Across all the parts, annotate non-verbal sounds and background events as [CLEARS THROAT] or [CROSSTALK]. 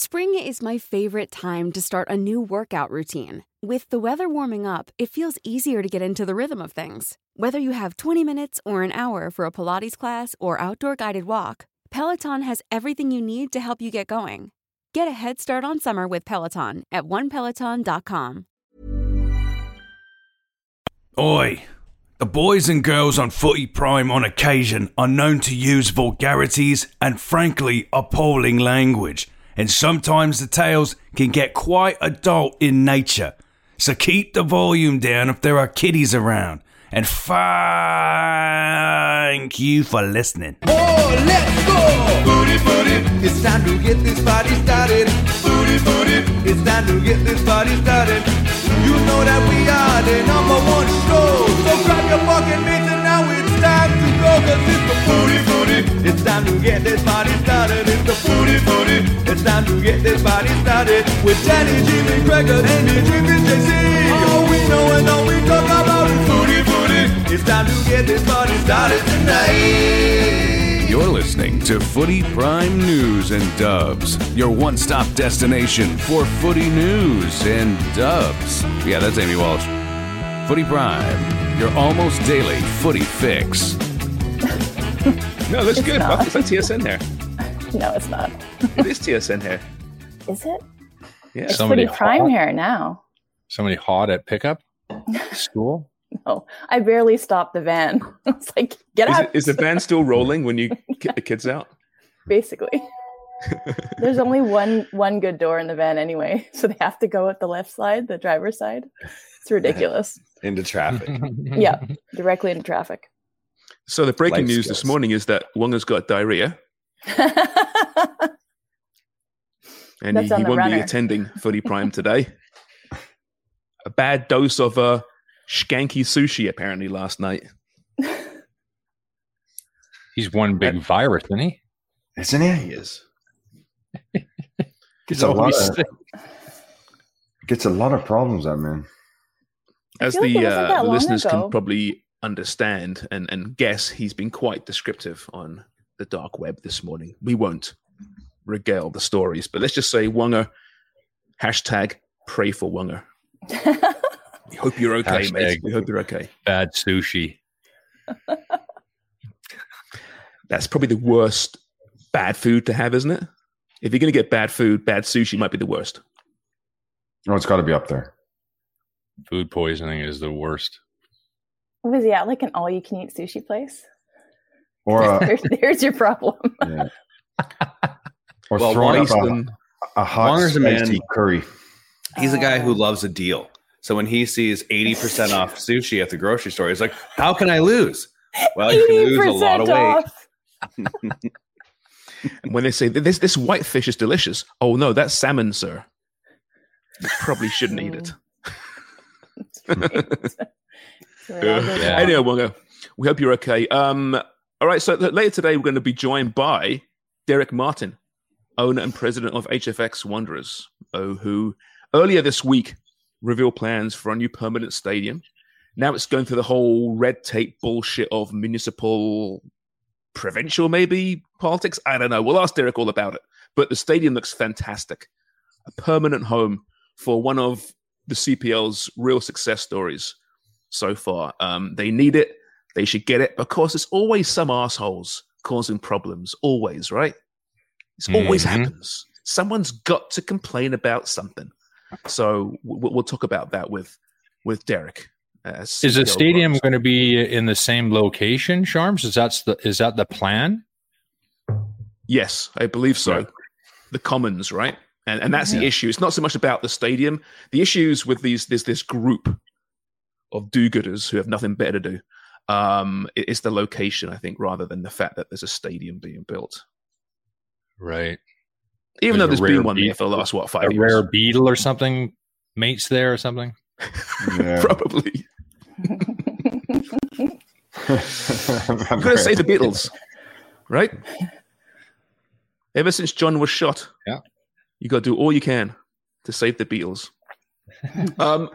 Spring is my favorite time to start a new workout routine. With the weather warming up, it feels easier to get into the rhythm of things. Whether you have 20 minutes or an hour for a Pilates class or outdoor guided walk, Peloton has everything you need to help you get going. Get a head start on summer with Peloton at onepeloton.com. Oi! The boys and girls on Footy Prime on occasion are known to use vulgarities and frankly appalling language, and sometimes the tales can get quite adult in nature. So keep the volume down if there are kiddies around. And thank you for listening. Oh, let's go! Booty, booty. It's time to get this party started. Booty, booty. It's time to get this party started. You know that we are the number one show. So grab your fucking Cause it's the booty, booty. It's time to get this party started. It's the booty, booty. It's time to get this party started. With Danny, Jimmy, Gregor, and the Jimmy, JC. All we know and all we talk about is booty, booty. It's time to get this party started tonight. You're listening to Footy Prime News and Dubs, your one stop destination for footy news and dubs. Yeah, that's Amy Walsh. Footy Prime, your almost daily footy fix. [LAUGHS] No, it looks It's good. not. Fuck, It's like TSN hair. [LAUGHS] No, it's not. It is TSN hair. [LAUGHS] Is it? Yeah. It's Somebody pretty prime hot? hair now. Somebody hot at pickup school. No, I barely stopped the van. it's like, get Is, out. it, is the van still rolling when you get the kids out? Basically. There's only one one good door in the van anyway, so they have to go at the left side, the driver's side. It's ridiculous. into traffic. yeah, directly into traffic. So the breaking Life news this morning is that Wonga's got diarrhea [LAUGHS] and he, That's on he won't be attending Footy Prime today. [LAUGHS] A bad dose of uh, skanky sushi apparently last night. [LAUGHS] He's one big virus, isn't he? Isn't he? He is. Gets a lot of gets a lot of problems, that man. As feel like the uh, that long listeners ago. can probably understand and, and guess, he's been quite descriptive on the dark web this morning. We won't regale the stories, but let's just say Wonga, hashtag pray for Wonga. [LAUGHS] We hope you're okay, mate. We hope you're okay. Bad sushi. [LAUGHS] That's probably the worst bad food to have, isn't it? If you're going to get bad food, bad sushi might be the worst. Oh, it's got to be up there. Food poisoning is the worst. Was he at like an all you can eat sushi place? Or uh, [LAUGHS] There's, there's your problem. [LAUGHS] yeah. [LAUGHS] or Well, throwing up Royston, a, a hot Wonga's a man- curry. He's a guy who loves a deal. So when he sees 80% off sushi at the grocery store, he's like, how can I lose? Well, you can lose a lot of weight. and when they say this this white fish is delicious, oh no, that's salmon, sir. You probably shouldn't eat it. So it all goes Yeah. wrong. Anyway, Wonga, we hope you're okay. Um, all right, so th- later today we're going to be joined by Derek Martin, owner and president of HFX Wanderers, oh, who earlier this week revealed plans for a new permanent stadium. Now it's going through the whole red tape bullshit of municipal, provincial, maybe politics. I don't know. We'll ask Derek all about it. But the stadium looks fantastic. A permanent home for one of the CPL's real success stories so far. Um, they need it. They should get it. because course, there's always some assholes causing problems. Always, right? It always Mhm. happens. Someone's got to complain about something. So we'll, we'll talk about that with with Derek. uh, Is the stadium going to be in the same location, Sharms? Is that the is that the plan? Yes, I believe so. Right. The Commons, right? And and that's the issue. It's not so much about the stadium. The issues with these there's this group of do-gooders who have nothing better to do. Um, it's the location, I think, rather than the fact that there's a stadium being built. Right. Even though There's there's a been rare one there beetle- for the last what a five years, A rare beetle or something mates there or something. [LAUGHS] [LAUGHS] Yeah. probably. I'm You've got to say the Beatles, right? Ever since John was shot, Yeah. you got to do all you can to save the Beatles. [LAUGHS] Um,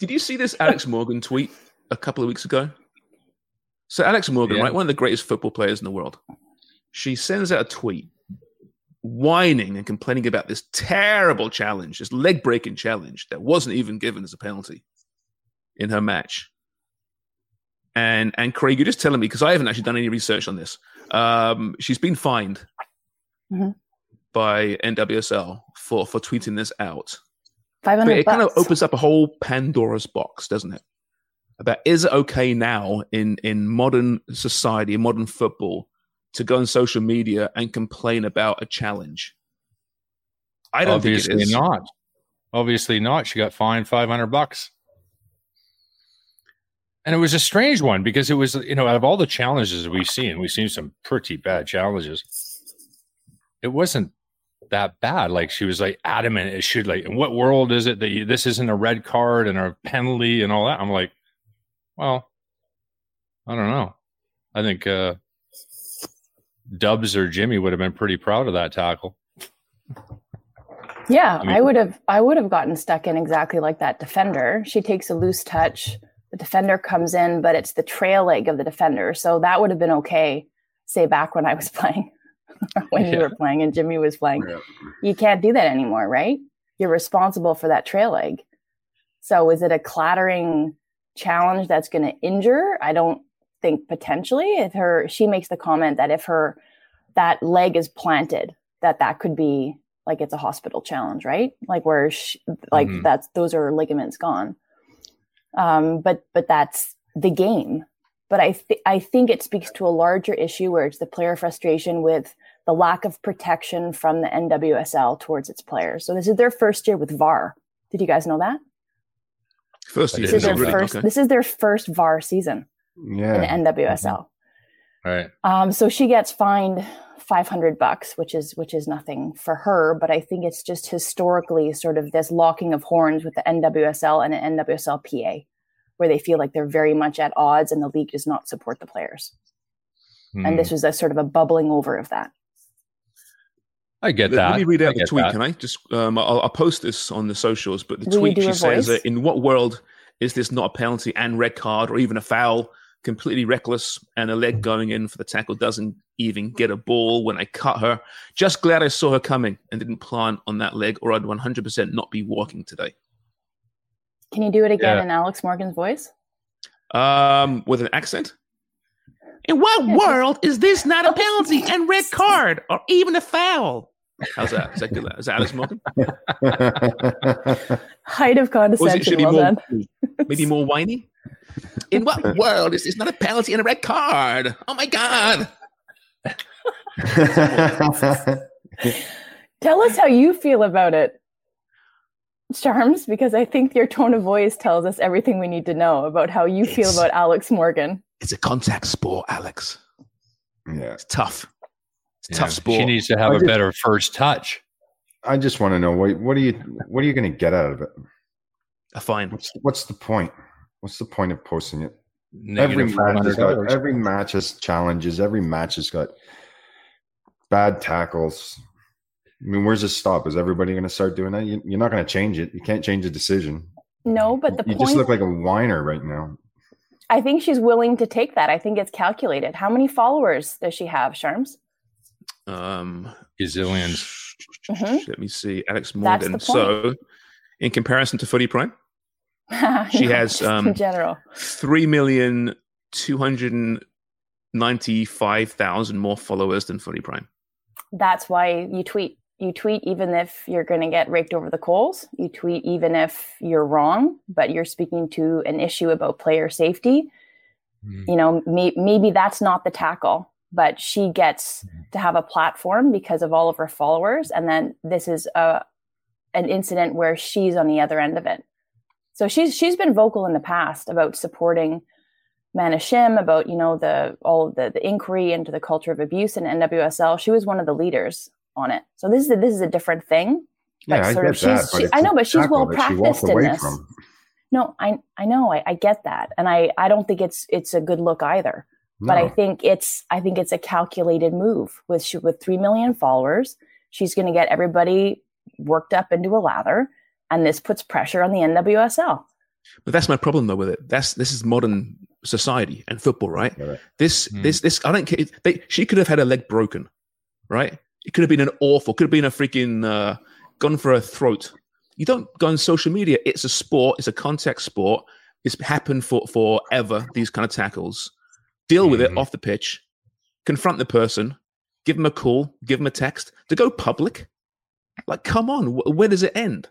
did you see this Alex Morgan tweet a couple of weeks ago? So Alex Morgan, Yeah. right, one of the greatest football players in the world, she sends out a tweet whining and complaining about this terrible challenge, this leg-breaking challenge that wasn't even given as a penalty in her match. And and Craig, you're just telling me because I haven't actually done any research on this. Um, she's been fined Mhm. by NWSL for for tweeting this out. Five But hundred it kind of opens up a whole Pandora's box, doesn't it? About is it okay now in in modern society, in modern football, to go on social media and complain about a challenge? I don't Obviously think it is. not. Obviously not. She got fined five hundred bucks. And it was a strange one because it was, you know, out of all the challenges we've seen, we've seen some pretty bad challenges. It wasn't that bad. Like she was like adamant it should like in what world is it that you, this isn't a red card and a penalty and all that? I'm like, well, I don't know. I think uh Dubs or Jimmy would have been pretty proud of that tackle. Yeah, I mean- I would have I would have gotten stuck in exactly like that defender. She takes a loose touch, the defender comes in, but it's the trail leg of the defender. So that would have been okay, say back when I was [LAUGHS] playing. [LAUGHS] when you were playing and Jimmy was playing. Yeah. You can't do that anymore, right? You're responsible for that trail leg. So is it a clattering challenge that's going to injure? I don't think potentially if her she makes the comment that if her that leg is planted that that could be like it's a hospital challenge, right? Like where she, like Mhm. that's those are ligaments gone. Um, but but that's the game. But I th- I think it speaks to a larger issue where it's the player frustration with the lack of protection from the NWSL towards its players. So this is their first year with VAR. Did you guys know that? First year, This is their really? first. Okay. This is their first VAR season Yeah. in NWSL. Right. Um, so she gets fined 500 bucks, which is which is nothing for her, but I think it's just historically sort of this locking of horns with the NWSL and the NWSL PA, where they feel like they're very much at odds and the league does not support the players. Hmm. And this was a sort of a bubbling over of that. I get Let, that. let me read I out the tweet, that. can I? Just um, I'll, I'll post this on the socials. But the Will tweet she says, uh, "In what world is this not a penalty and red card or even a foul? Completely reckless, and a leg going in for the tackle doesn't even get a ball when I cut her. Just glad I saw her coming and didn't plant on that leg, or I'd 100% not be walking today." Can you do it again Yeah. in Alex Morgan's voice? Um, with an accent. In what world is this not a penalty [LAUGHS] and red card or even a foul? How's that? Is that good? Is that Alex Morgan? [LAUGHS] Height of Or is it, condescension. should it be well more, done. [LAUGHS] maybe more whiny? In what world is this not a penalty and a red card? Oh my god! Tell us how you feel about it, Sharms, because I think your tone of voice tells us everything we need to know about how you feel about Alex Morgan. It's a contact sport, Alex. yeah. It's tough. It's a Yeah, tough sport. She needs to have I a just- better first touch. I just want to know what what are you what are you going to get out of it? a fine. What's what's the point? What's the point of posting it? Negative every match has got every match has challenges. Every match has got bad tackles. I mean, where's this stop? Is everybody going to start doing that? You, you're not going to change it. You can't change a decision. No, but the you point just look like a whiner right now. I think she's willing to take that. I think it's calculated. How many followers does she have, Sharms? Um, Gazillions. Mhm. Let me see, Alex That's Morgan. So, in comparison to Footy Prime, [LAUGHS] She No, has, um, in general. three million two hundred ninety-five thousand more followers than Footy Prime. That's why you tweet. You tweet even if you're going to get raked over the coals. You tweet even if you're wrong, but you're speaking to an issue about player safety. Hmm. You know, may, maybe that's not the tackle, but she gets to have a platform because of all of her followers. And then this is a an incident where she's on the other end of it. So she's she's been vocal in the past about supporting Mana Shim about you know the all of the, the inquiry into the culture of abuse in NWSL. She was one of the leaders on it. So this is a, this is a different thing. Yeah, I sort get of that, she's she, I know, but she's well that she practiced in this. from. No, I I know, I, I get that, and I I don't think it's it's a good look either. But I think it's I think it's a calculated move with she, with three million followers. She's going to get everybody worked up into a lather, and this puts pressure on the NWSL. But that's my problem though with it. That's this is modern society and football, right? Get. This Hmm. this this I don't care. They, she could have had her leg broken, right? It could have been an awful. Could have been a freaking uh, gone for a throat. You don't go on social media. It's a sport. It's a contact sport. It's happened for forever. These kind of tackles. Deal with it Mhm. off the pitch. Confront the person. Give them a call. Give them a text. To go public, like come on. Where does it end?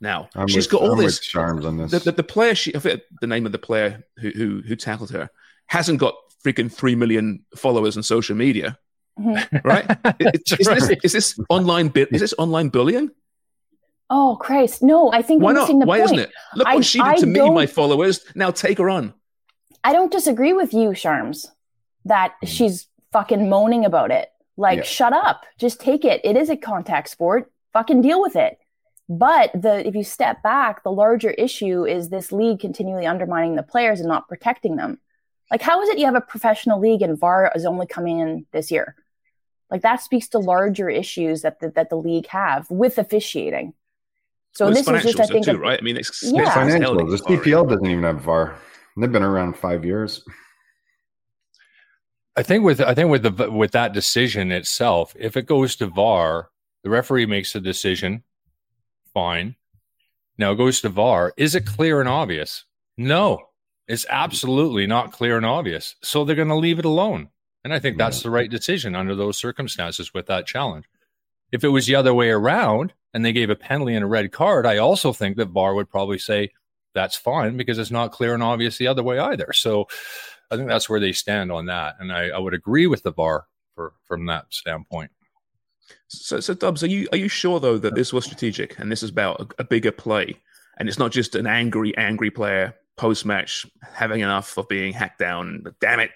Now I'm she's with, got all I'm this Sharms on this. the, the, the player she I forget the name of the player who, who who tackled her hasn't got freaking three million followers on social media. Mm-hmm. right? [LAUGHS] Is, is this, is this online? Is this online bullying? Oh Christ, no! I think Why not? missing the Why point. isn't it? Look I- what she did I to me, my followers. Now take her on. I don't disagree with you, Sharms, that mm. she's fucking moaning about it. Like, Yeah. shut up. Just take it. It is a contact sport. Fucking deal with it. But the if you step back, the larger issue is this league continually undermining the players and not protecting them. Like, how is it you have a professional league and VAR is only coming in this year? Like that speaks to larger issues that the, that the league have with officiating. So Well, this is just, I think, too, a- right? I mean, it's Yeah. it's Financial. The VAR. CPL doesn't even have VAR. They've been around five years. I think with I think with the with that decision itself, if it goes to VAR, the referee makes the decision. Fine. Now it goes to VAR. Is it clear and obvious? No, it's absolutely not clear and obvious. So they're going to leave it alone, and I think that's the right decision under those circumstances with that challenge. If it was the other way around and they gave a penalty and a red card, I also think that VAR would probably say that's fine because it's not clear and obvious the other way either. So I think that's where they stand on that, and I, I would agree with the VAR for from that standpoint. So, so Dubs, are you are you sure though that this was strategic and this is about a, a bigger play and it's not just an angry, angry player post match having enough of being hacked down damn it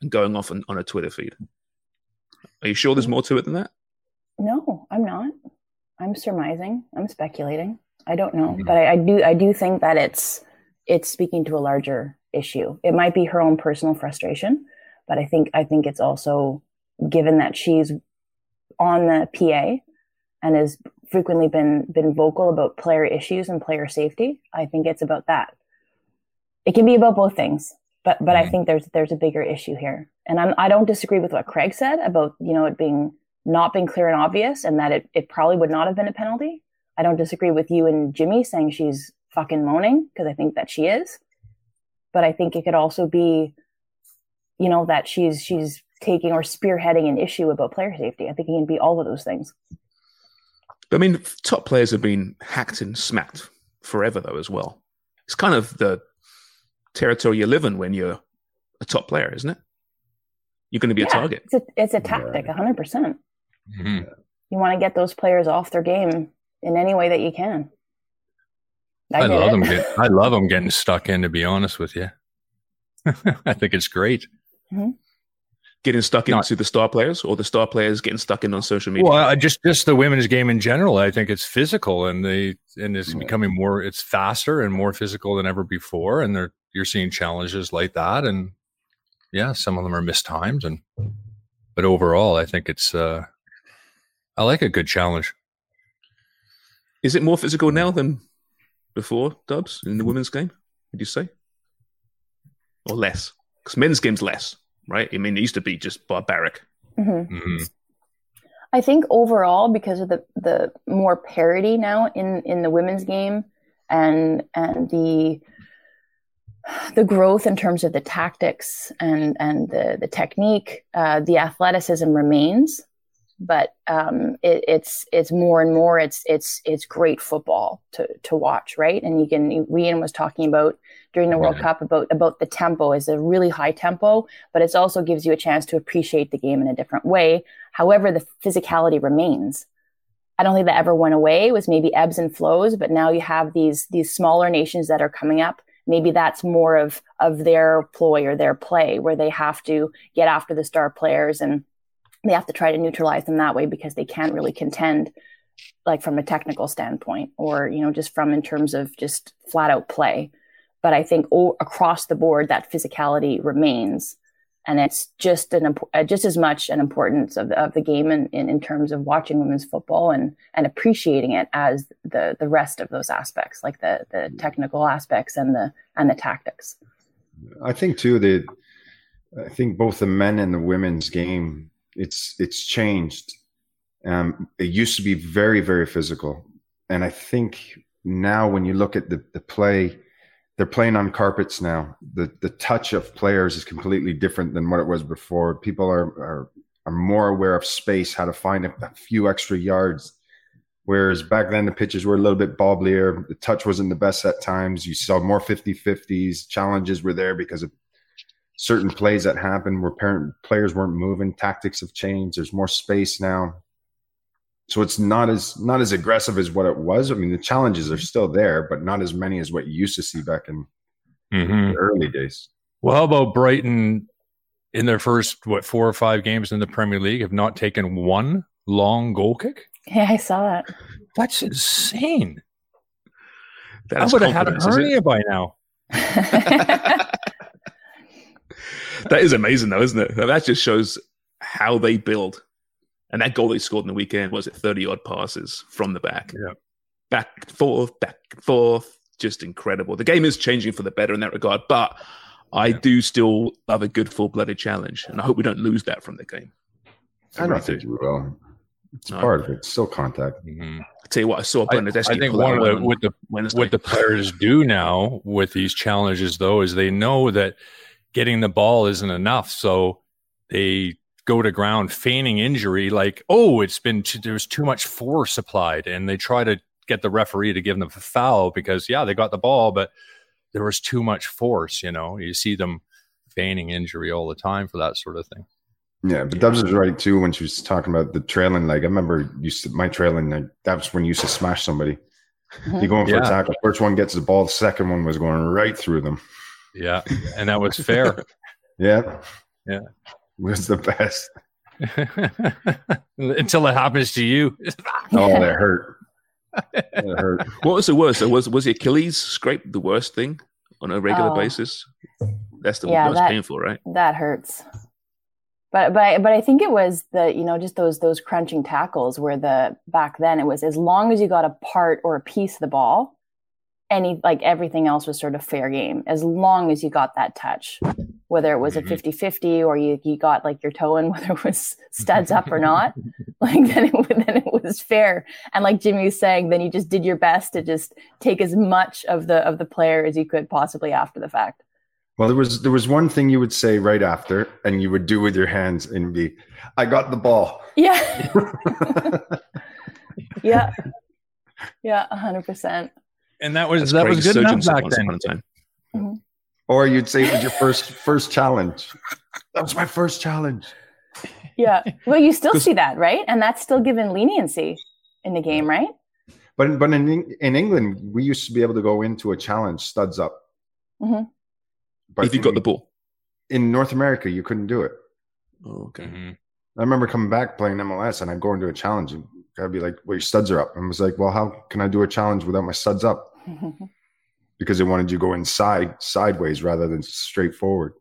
and going off on, on a Twitter feed? Are you sure there's more to it than that? No, I'm not. I'm surmising. I'm speculating. I don't know, mm-hmm. but I, I do. I do think that it's it's speaking to a larger issue. It might be her own personal frustration, but I think I think it's also given that she's on the PA and has frequently been been vocal about player issues and player safety. I think it's about that. It can be about both things, but but I Mhm. think there's there's a bigger issue here, and I'm I don't disagree with what Craig said about you know it being not being clear and obvious, and that it it probably would not have been a penalty. I don't disagree with you and Jimmy saying she's fucking moaning because I think that she is, but I think it could also be, you know, that she's she's taking or spearheading an issue about player safety. I think it can be all of those things. I mean, top players have been hacked and smacked forever, though, as well. It's kind of the territory you live in when you're a top player, isn't it? You're going to be a target. It's a it's a tactic, hundred percent. Mhm. You want to get those players off their game in any way that you can. I, get love it. them. Get, I love them getting stuck in. To be honest with you, [LAUGHS] I think it's great. Getting stuck Not- into the star players or the star players getting stuck in on social media. Well, I just just the women's game in general. I think it's physical, and they and it's Yeah. becoming more. It's faster and more physical than ever before, and they're you're seeing challenges like that, and yeah, some of them are mistimed, and but overall, I think it's. uh I like a good challenge. Is it more physical now than before, Dubs, in the women's game? Would you say? Or less? Because men's game's less, right? I mean, it used to be just barbaric. Mhm. Mhm. I think overall, because of the the more parity now in in the women's game, and and the [SIGHS] the growth in terms of the tactics and and the the technique, uh, the athleticism remains, but um, it, it's it's more and more it's it's it's great football to to watch, right? And you can Rian was talking about during the World. Cup about about the tempo is a really high tempo, but it also gives you a chance to appreciate the game in a different way. However, the physicality remains. I don't think that ever went away. It was maybe ebbs and flows, but now you have these these smaller nations that are coming up maybe that's more of of their ploy or their play where they have to get after the star players and they have to try to neutralize them that way because they can't really contend like from a technical standpoint or you know just from in terms of just flat out play. But i think across the board that physicality remains and it's just an uh, just as much an importance of the, of the game in, in, in terms of watching women's football and and appreciating it as the the rest of those aspects like the the technical aspects and the and the tactics. I think too that I think both the men and the women's game it's it's changed. Um, it used to be very very physical, and I think now when you look at the the play, they're playing on carpets now. The the touch of players is completely different than what it was before. People are are are more aware of space, how to find a, a few extra yards. Whereas back then the pitches were a little bit bobblier, the touch wasn't the best at times. You saw more 50-50s, challenges were there because of certain plays that happened where parent players weren't moving, tactics have changed, there's more space now. So it's not as not as aggressive as what it was. I mean, the challenges are still there, but not as many as what you used to see back in Mhm. the early days. Well, how about Brighton in their first what four or five games in the Premier League have not taken one long goal kick? yeah i saw that That's insane. I That's would have had a confidence, is it? hernia by now. [LAUGHS] That is amazing, though, isn't it? That just shows how they build. And that goal they scored in the weekend was it 30 odd passes from the back. Yeah. Back and forth, back and forth. Just incredible. The game is changing for the better in that regard, but I Yeah. do still love a good full blooded challenge. And I hope we don't lose that from the game. I don't think you will. It's No. part of it. It's still contact. Mm-hmm. I tell you what, I saw I, Bernardeschi I think one of the on with the Wednesday. what the players do now with these challenges though is they know that getting the ball isn't enough so they go to ground feigning injury like oh it's been too, there's too much force applied and they try to get the referee to give them a foul because yeah they got the ball but there was too much force you know you see them feigning injury all the time for that sort of thing Yeah, but Dubs was right too when she was talking about the trailing leg. I remember used to my trailing leg. That was when you used to smash somebody. Mm-hmm. You going for Yeah. a tackle. First one gets the ball. The second one was going right through them. yeah and that was fair [LAUGHS] Yeah, Yeah. Was the best. [LAUGHS] until it happens to you [LAUGHS] Oh, that hurt. That hurt. [LAUGHS] What was the worst? So Was was the Achilles scrape the worst thing on a regular Oh. basis? That's the Yeah, most that- painful, right? that hurts but but I, but I think it was the you know just those those crunching tackles where the back then it was as long as you got a part or a piece of the ball any like everything else was sort of fair game as long as you got that touch. Whether it was a mm-hmm. 50-50 or you, you got like your toe in [LAUGHS] whether it was studs up or not [LAUGHS] like then it, [LAUGHS] then it was fair. And like jimmy was saying then you just did your best to just take as much of the of the player as you could possibly after the fact. Well, there was there was one thing you would say right after, and you would do with your hands, and be, "I got the ball." yeah. Yeah. Yeah 100% and that was That's that Craig was good enough Surgeon's back then upon a time. or you'd say it was your first first challenge. That was my first challenge. Yeah. Well, you still see that, right? And that's still given leniency in the game, right? But but in in England, we used to be able to go into a challenge studs up. Mm-hmm. But if you got the ball. in North America, you couldn't do it. Oh, okay. Mhm. I remember coming back playing MLS, and I'd go into a challenge, and I'd be like, "Well, your studs are up." And I was like, "Well, how can I do a challenge without my studs up?" [LAUGHS] Because they wanted you to go inside sideways rather than straight forward.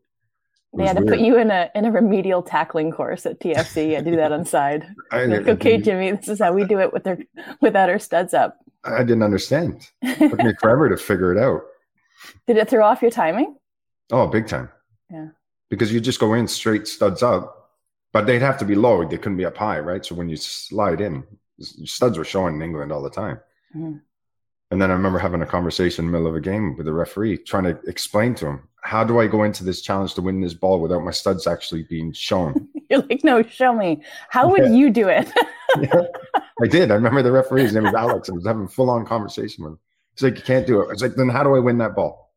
They had to put you in a in a remedial tackling course at TFC. To do that on side. [LAUGHS] I, Like, okay, Jimmy, this is how we do it with their without our studs up. I didn't understand. It [LAUGHS] took me forever to figure it out. Did it throw off your timing? Oh, big time. Yeah. Because you just go in straight studs up, but they'd have to be low. They couldn't be up high, right? So when you slide in, studs were showing in England all the time. Mhm. And then I remember having a conversation in the middle of a game with the referee, trying to explain to him, how do I go into this challenge to win this ball without my studs actually being shown? [LAUGHS] You're like, no, show me. How would Yeah. you do it? [LAUGHS] I did. I remember the referee, his name was Alex. I was having a full on conversation with him. He's like, you can't do it. I was like, then how do I win that ball?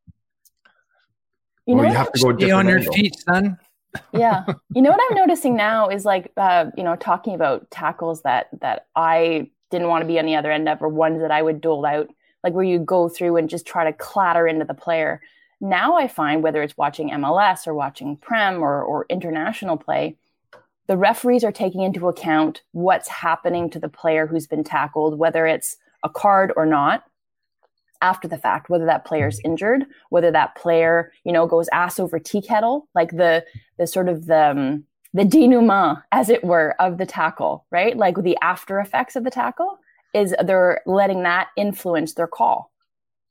You know, you have to go a Stay on your angle. feet, son. [LAUGHS] yeah you know what i'm noticing now is like uh you know talking about tackles that that i didn't want to be on the other end of or ones that i would dole out like where you go through and just try to clatter into the player. Now I find whether it's watching MLS or watching Prem or, or international play, the referees are taking into account what's happening to the player who's been tackled, whether it's a card or not after the fact, whether that player's injured, whether that player, you know, goes ass over tea kettle, like the the sort of the um, the denouement, as it were, of the tackle, right? Like the after effects of the tackle is they're letting that influence their call.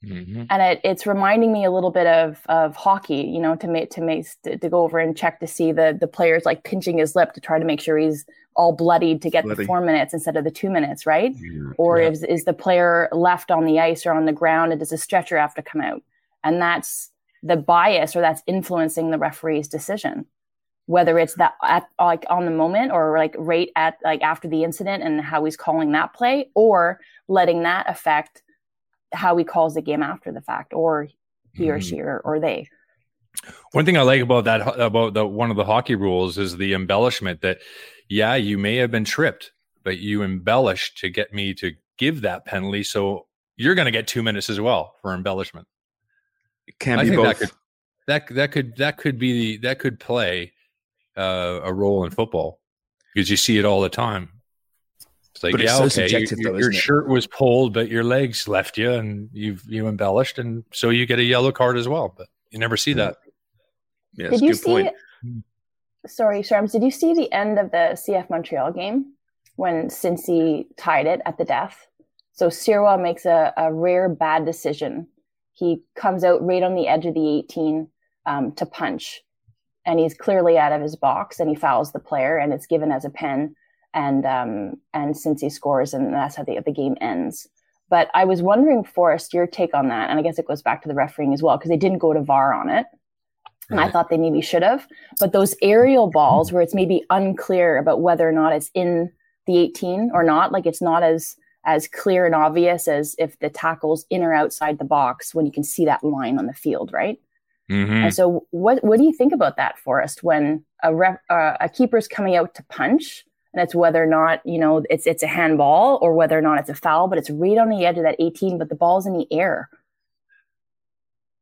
Mm-hmm. And it, it's reminding me a little bit of of hockey, you know, to make to make to, to, go over and check to see the the players like pinching his lip to try to make sure he's all bloodied to get Bloody. the four minutes instead of the two minutes, right? Yeah. Or yeah. is is the player left on the ice or on the ground and does a stretcher have to come out? And that's the bias or that's influencing the referee's decision, whether it's that at like on the moment or like right at like after the incident and how he's calling that play, or letting that affect how he calls the game after the fact, or he or she mm-hmm. or, or they. One thing I like about that about the one of the hockey rules is the embellishment that yeah, you may have been tripped, but you embellished to get me to give that penalty, so you're going to get two minutes as well for embellishment. It can I be both. That could, that that could that could be the that could play uh, a role in football because you see it all the time. It's like, but yeah, so okay, you, though, your shirt was pulled, but your legs left you, and you you embellished, and so you get a yellow card as well. But you never see that. Yeah, did you see? Point. Sorry, Sharms, did you see the end of the CF Montreal game when Cincy tied it at the death? So Sirois makes a, a rare bad decision. He comes out right on the edge of the 18 um, to punch, and he's clearly out of his box, and he fouls the player, and it's given as a pen and um, and Cincy scores, and that's how the, the game ends. But I was wondering, Forrest, your take on that, and I guess it goes back to the refereeing as well because they didn't go to VAR on it, and right. I thought they maybe should have. But those aerial balls where it's maybe unclear about whether or not it's in the 18 or not, like it's not as as clear and obvious as if the tackle's in or outside the box when you can see that line on the field, right? Mm-hmm. And so, what what do you think about that, Forrest? When a ref, uh, a keeper's coming out to punch, and it's whether or not you know it's it's a handball or whether or not it's a foul, but it's right on the edge of that 18, but the ball's in the air.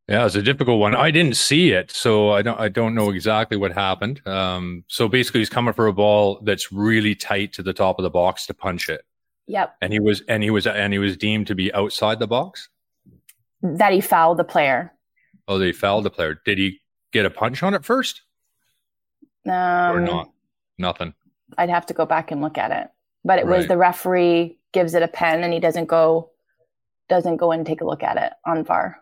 Yeah, it's a difficult one. I didn't see it, so I don't I don't know exactly what happened. Um, so basically, he's coming for a ball that's really tight to the top of the box to punch it. Yep. And he was and he was and he was deemed to be outside the box. That he fouled the player. Oh, they fouled the player. Did he get a punch on it first? Um, or not? Nothing. I'd have to go back and look at it. But it right. was the referee gives it a pen and he doesn't go doesn't go and take a look at it on VAR.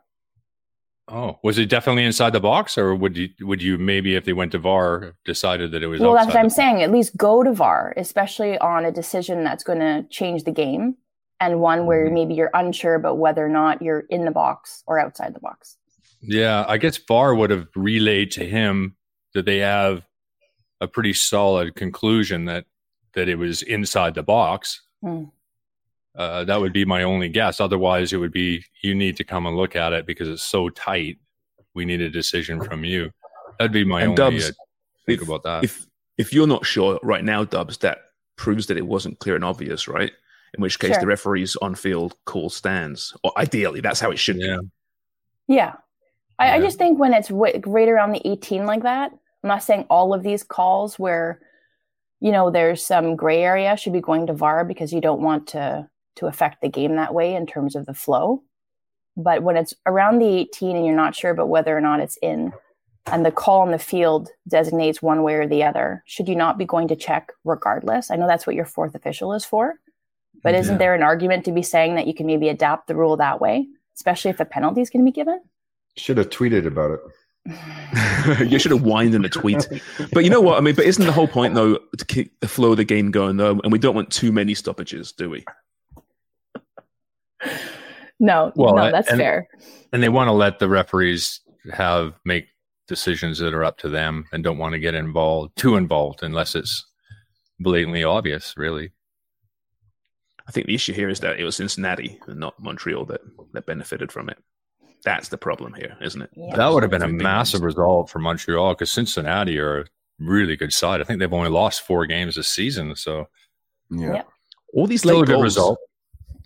Oh, was it definitely inside the box, or would you would you maybe if they went to VAR decided that it was? Well, that's what I'm box? saying. At least go to VAR, especially on a decision that's going to change the game, and one where mm-hmm. maybe you're unsure about whether or not you're in the box or outside the box. Yeah, I guess VAR would have relayed to him that they have a pretty solid conclusion that that it was inside the box. Mm. Uh, that would be my only guess. Otherwise, it would be you need to come and look at it because it's so tight. We need a decision from you. That'd be my and only Dubs, uh, think if, about that. If if you're not sure right now, Dubs, that proves that it wasn't clear and obvious, right? In which case, sure. the referee's on field call stands. Or ideally, that's how it should yeah. be. Yeah. I, yeah. I just think when it's right around the 18 like that, I'm not saying all of these calls where, you know, there's some gray area should be going to VAR because you don't want to to affect the game that way in terms of the flow. But when it's around the 18 and you're not sure about whether or not it's in, and the call on the field designates one way or the other, should you not be going to check regardless? I know that's what your fourth official is for, but isn't there an argument to be saying that you can maybe adapt the rule that way, especially if a penalty is going to be given? Should have tweeted about it. [LAUGHS] you should have whined in a tweet. But you know what? I mean, but isn't the whole point though to keep the flow of the game going though? And we don't want too many stoppages, do we? No, well, no, that's and, fair. And they want to let the referees have make decisions that are up to them and don't want to get involved too involved unless it's blatantly obvious, really. I think the issue here is that it was Cincinnati and not Montreal that, that benefited from it. That's the problem here, isn't it? Yeah. That would have been a massive result for Montreal because Cincinnati are a really good side. I think they've only lost four games this season. So, yeah. All these late goals, result.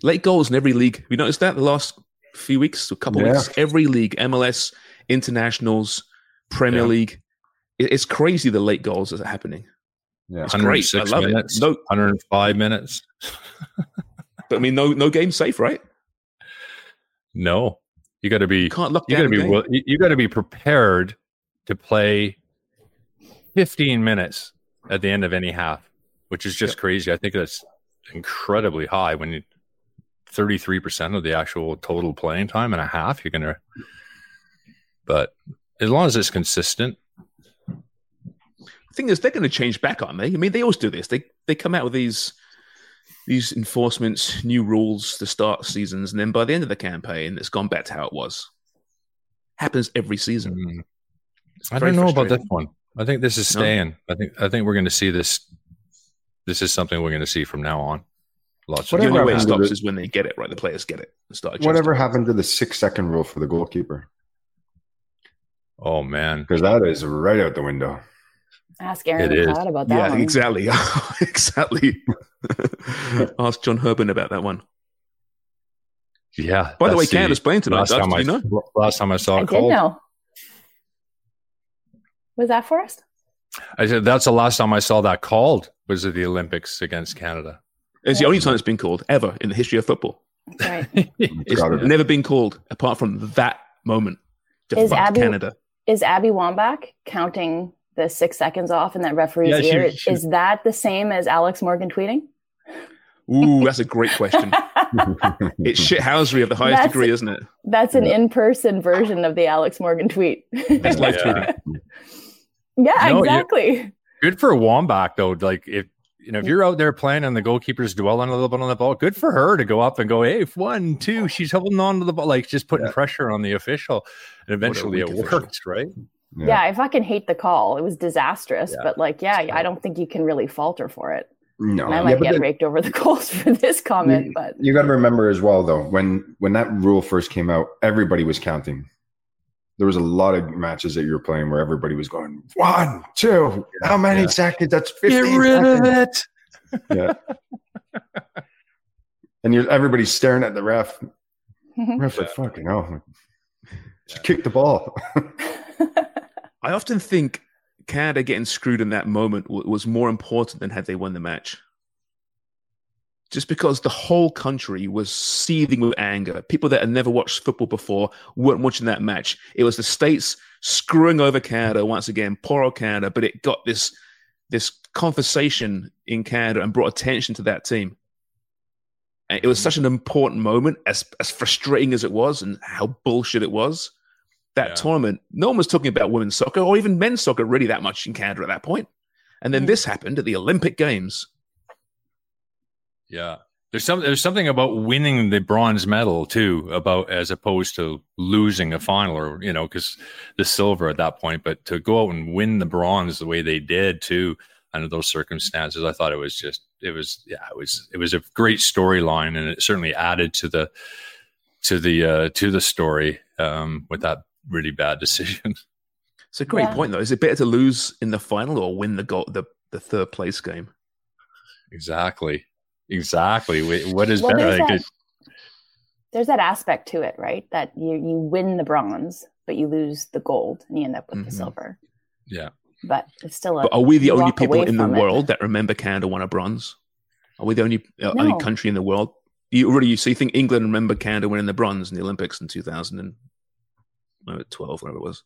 late goals in every league. Have you noticed that? The last few weeks, a couple Yeah. weeks. Every league, MLS, internationals, Premier Yeah. League. It's crazy the late goals that are happening. Yeah. It's great. I 106 love minutes, it. No, 105 minutes. but I mean, no, no game safe, right? No, you got to be You can't lock you got to be you, you got to be prepared to play 15 minutes at the end of any half, which is just crazy. I think that's incredibly high when you 33% of the actual total playing time and a half you're going to but as long as it's consistent The thing is, they're going to change back, aren't they? I mean, they always do this. They they come out with these these enforcements, new rules to start seasons, and then by the end of the campaign, it's gone back to how it was. Happens every season. Mm. I don't know about this one. I think this is No? staying. I think I think we're going to see this. This is something we're going to see from now on. Lots The of only way it stops the- is when they get it right. The players get it and start. Whatever happened to the six second rule for the goalkeeper? Oh man, Because that is right out the window. Ask Aaron It is. McLeod about that Yeah, one. exactly, [LAUGHS] exactly. [LAUGHS] Ask John Herdman about that one. yeah. By the way, that's Canada's playing tonight. Last Doug, time I you know? last time I saw I it did called, know. Was that for us? I said that's the last time I saw that called was at the Olympics against Canada. It's the only time it's been called ever in the history of football. That's right. [LAUGHS] It's gotta be. never been called apart from that moment to Is fuck Abby- Canada. Is Abby Wambach counting the six seconds off in that referee's Yeah, she- ear? she- Is that the same as Alex Morgan tweeting? Ooh, that's a great question. [LAUGHS] it's shithousery of the highest That's- degree, isn't it? That's an in-person version of the Alex Morgan tweet. It's live Yeah. tweeting. yeah, No, exactly. Good for Wambach though. Like if you know if you're out there playing and the goalkeeper's dwelling a little bit on the ball, good for her to go up and go, hey, one, two. She's holding on to the ball, like just putting pressure on the official, and eventually it weak official. worked, right? Yeah. I fucking hate the call. It was disastrous, Yeah. but like, yeah, I don't think you can really falter for it. No, And I might but get then- raked over the [LAUGHS] coals for this comment, but you got to remember as well, though, when when that rule first came out, everybody was counting. There was a lot of matches that you were playing where everybody was going one, two, how many Yeah. seconds? That's fifteen. Get rid seconds. it. Yeah, [LAUGHS] and you're everybody's staring at the ref. Mm-hmm. Ref's like, "Fucking hell, just kick the ball." [LAUGHS] I often think Canada getting screwed in that moment was more important than had they won the match. Just because the whole country was seething with anger. People that had never watched football before weren't watching that match. It was the States screwing over Canada once again, poor old Canada, but it got this this conversation in Canada and brought attention to that team. And it was such an important moment, as as frustrating as it was and how bullshit it was that Yeah. tournament, no one was talking about women's soccer or even men's soccer really that much in Canada at that point. And then Mm. this happened at the Olympic Games. Yeah. There's some there's something about winning the bronze medal too, about as opposed to losing a final or you know, because the silver at that point, but to go out and win the bronze the way they did too, under those circumstances, I thought it was just it was yeah, it was it was a great storyline and it certainly added to the to the uh to the story um with that really bad [LAUGHS] decision. It's a great Yeah. point, though. Is it better to lose in the final or win the goal, the, the third place game? exactly. Exactly. What is Well, better? there's Like, that- it- there's that aspect to it, right? That you you win the bronze, but you lose the gold, and you end up with the Mhm. silver. yeah. But it's still a. But are we the only people in the from it. world that remember Canada won a bronze? Are we the only uh, No. only country in the world? You already you see, think England remember Canada winning the bronze in the Olympics in 2012, whatever it was.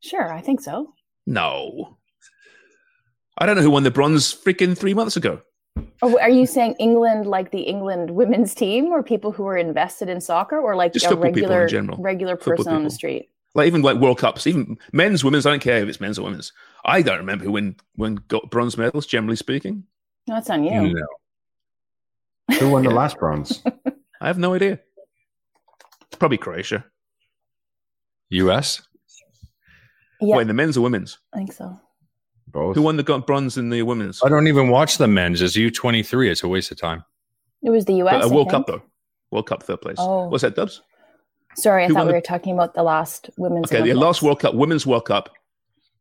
Sure, I think so. No. I don't know who won the bronze freaking three months ago. Oh, are you saying England, like the England women's team, or people who are invested in soccer, or like Just a football people in regular general. regular Football person on the people. street? Like even like World Cups, even men's, women's. I don't care if it's men's or women's. I don't remember who win when got bronze medals. Generally speaking, No, that's on you. No. Who won the [LAUGHS] last bronze? I have no idea. Probably Croatia. US? Yeah, Wait, in the men's or women's? I think so. Both. Who won the go- bronze in the women's? I don't even watch the men's. It's U23. It's a waste of time. It was the U.S. But a I World. Cup though. World Cup third place. Oh. What's that, Dubs? Sorry, I Who thought we the- were talking about the last women's. Okay, the Olympics. last World Cup, women's World Cup,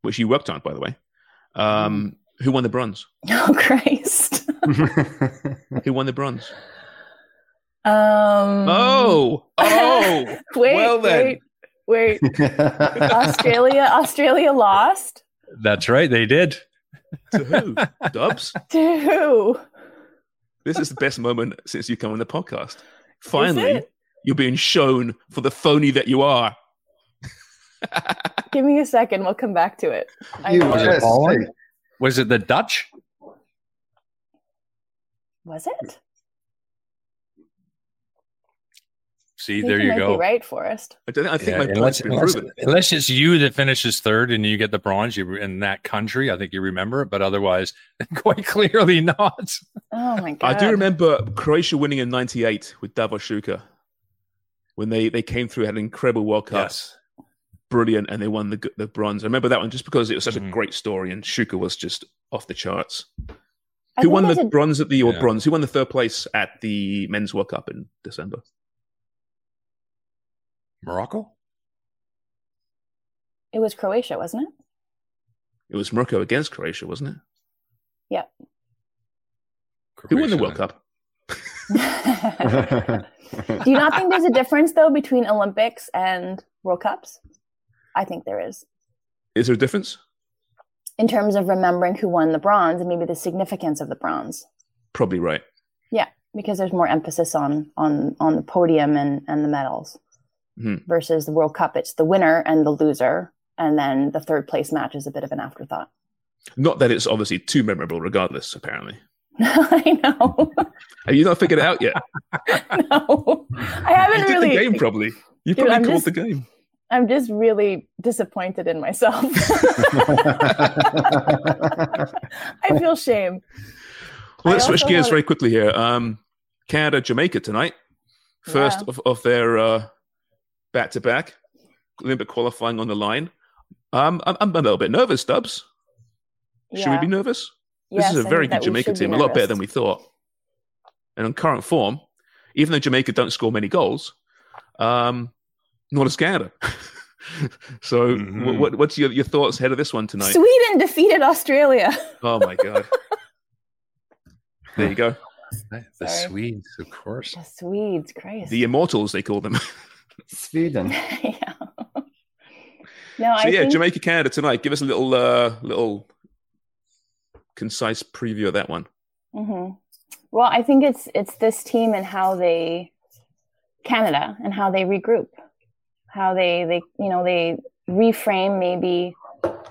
which you worked on, by the way. Um, who won the bronze? [LAUGHS] Oh Christ! [LAUGHS] Who won the bronze? Um, Oh, oh. [LAUGHS] wait, well then. wait, wait. [LAUGHS] Australia, Australia lost That's right. They did. to who? Dubs. [LAUGHS] to who? This is the best moment since you come on the podcast. Finally, you're being shown for the phony that you are. [LAUGHS] Give me a second. We'll come back to it. I You know. Was it Holland? Was it the Dutch? Was it? See, I think there you go. Be right, Forrest. I, don't, I think Yeah, my point's unless, been unless, proven. unless it's you that finishes third and you get the bronze you, in that country, I think you remember it. But otherwise, [LAUGHS] quite clearly not. Oh my god! I do remember Croatia winning in '98 with Davor Suker when they, they came through, had an incredible World Cup, brilliant, and they won the the bronze. I remember that one just because it was such a Mhm. great story, and Suker was just off the charts. I Who won the there's a- bronze at the or Yeah. bronze? Who won the third place at the men's World Cup in December? Morocco? It was Croatia, wasn't It It was Morocco against Croatia, wasn't it? it? Who won the World Cup? [LAUGHS] Do you not think there's a difference though between Olympics and World Cups? I think there is Is there a difference? in terms of remembering who won the bronze and maybe the significance of the bronze. Probably right. Yeah, because there's more emphasis on on on the podium and and the medals Mhm. versus the World Cup. It's the winner and the loser, and then the third place match is a bit of an afterthought. Not that it's obviously too memorable, regardless. Apparently, [LAUGHS] I know. [LAUGHS] have you not figured it out yet? [LAUGHS] no, I haven't you did really. the game probably. You probably called just- the game. I'm just really disappointed in myself. I feel shame. Well, let's switch gears wanna- very quickly here. Um, Canada, Jamaica tonight. First Yeah. of, of their uh, back-to-back Olympic qualifying on the line. Um, I'm, I'm a little bit nervous, Stubbs. Should we be nervous? This Yes, is a very good Jamaica should be team, a lot better than we thought. And on current form, even though Jamaica don't score many goals, um, not as Canada. [LAUGHS] so, Mhm. what, what, what's your, your thoughts ahead of this one tonight? Sweden defeated Australia. [LAUGHS] Oh my god! there you go. [LAUGHS] The Sorry. Swedes, of course. The Swedes, Christ. The immortals, they call them. Sweden. [LAUGHS] yeah. No, so I yeah, think Jamaica, Canada tonight. Give us a little, uh, little concise preview of that one. hmm Well, I think it's it's this team and how they Canada and how they regroup, how they they you know they reframe maybe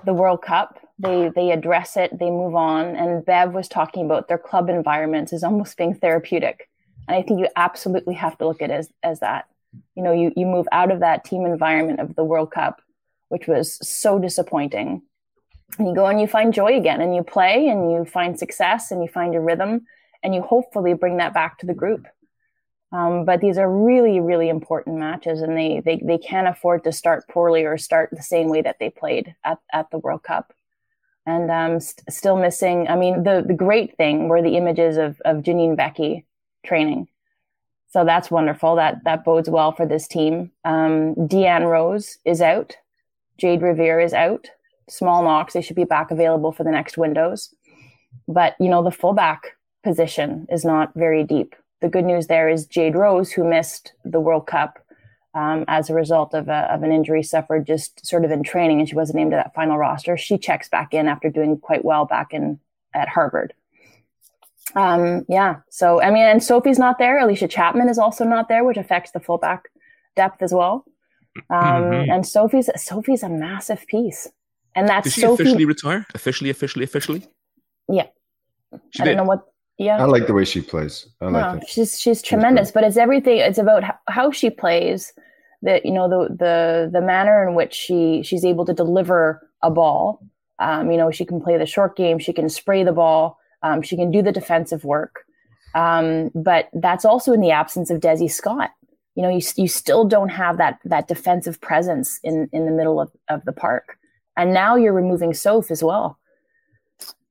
the World Cup. They they address it. They move on. And Bev was talking about their club environments is almost being therapeutic, and I think you absolutely have to look at it as as that. You know, you you move out of that team environment of the World Cup, which was so disappointing, and you go and you find joy again, and you play and you find success and you find your rhythm and you hopefully bring that back to the group. Um, but these are really, really important matches, and they, they they can't afford to start poorly or start the same way that they played at, at the World Cup. And um, st- still missing. I mean, the the great thing were the images of of Janine Beckie training. So that's wonderful. That that bodes well for this team. Um, Deanne Rose is out. Jayde Riviere is out. Small Knox, they should be back available for the next windows. But you know, the fullback position is not very deep. The good news there is Jade Rose, who missed the World Cup um, as a result of, a, of an injury suffered just sort of in training, and she wasn't named to that final roster. She checks back in after doing quite well back in at Harvard. Um, yeah, so I mean, and Sophie's not there. Allysha Chapman is also not there, which affects the fullback depth as well. Um, Mhm. And Sophie's Sophie's a massive piece, and that's Did she Sophie. officially retire? Officially, officially, officially. Yeah. She I did. don't know what. Yeah, I like the way she plays. I like no, it. she's she's tremendous, but it's everything. It's about how, how she plays, the you know the the the manner in which she she's able to deliver a ball. Um, you know, she can play the short game. She can spray the ball. Um, she can do the defensive work. Um, but that's also in the absence of Desi Scott. You know, you you still don't have that that defensive presence in in the middle of, of the park, and now you're removing Soph as well.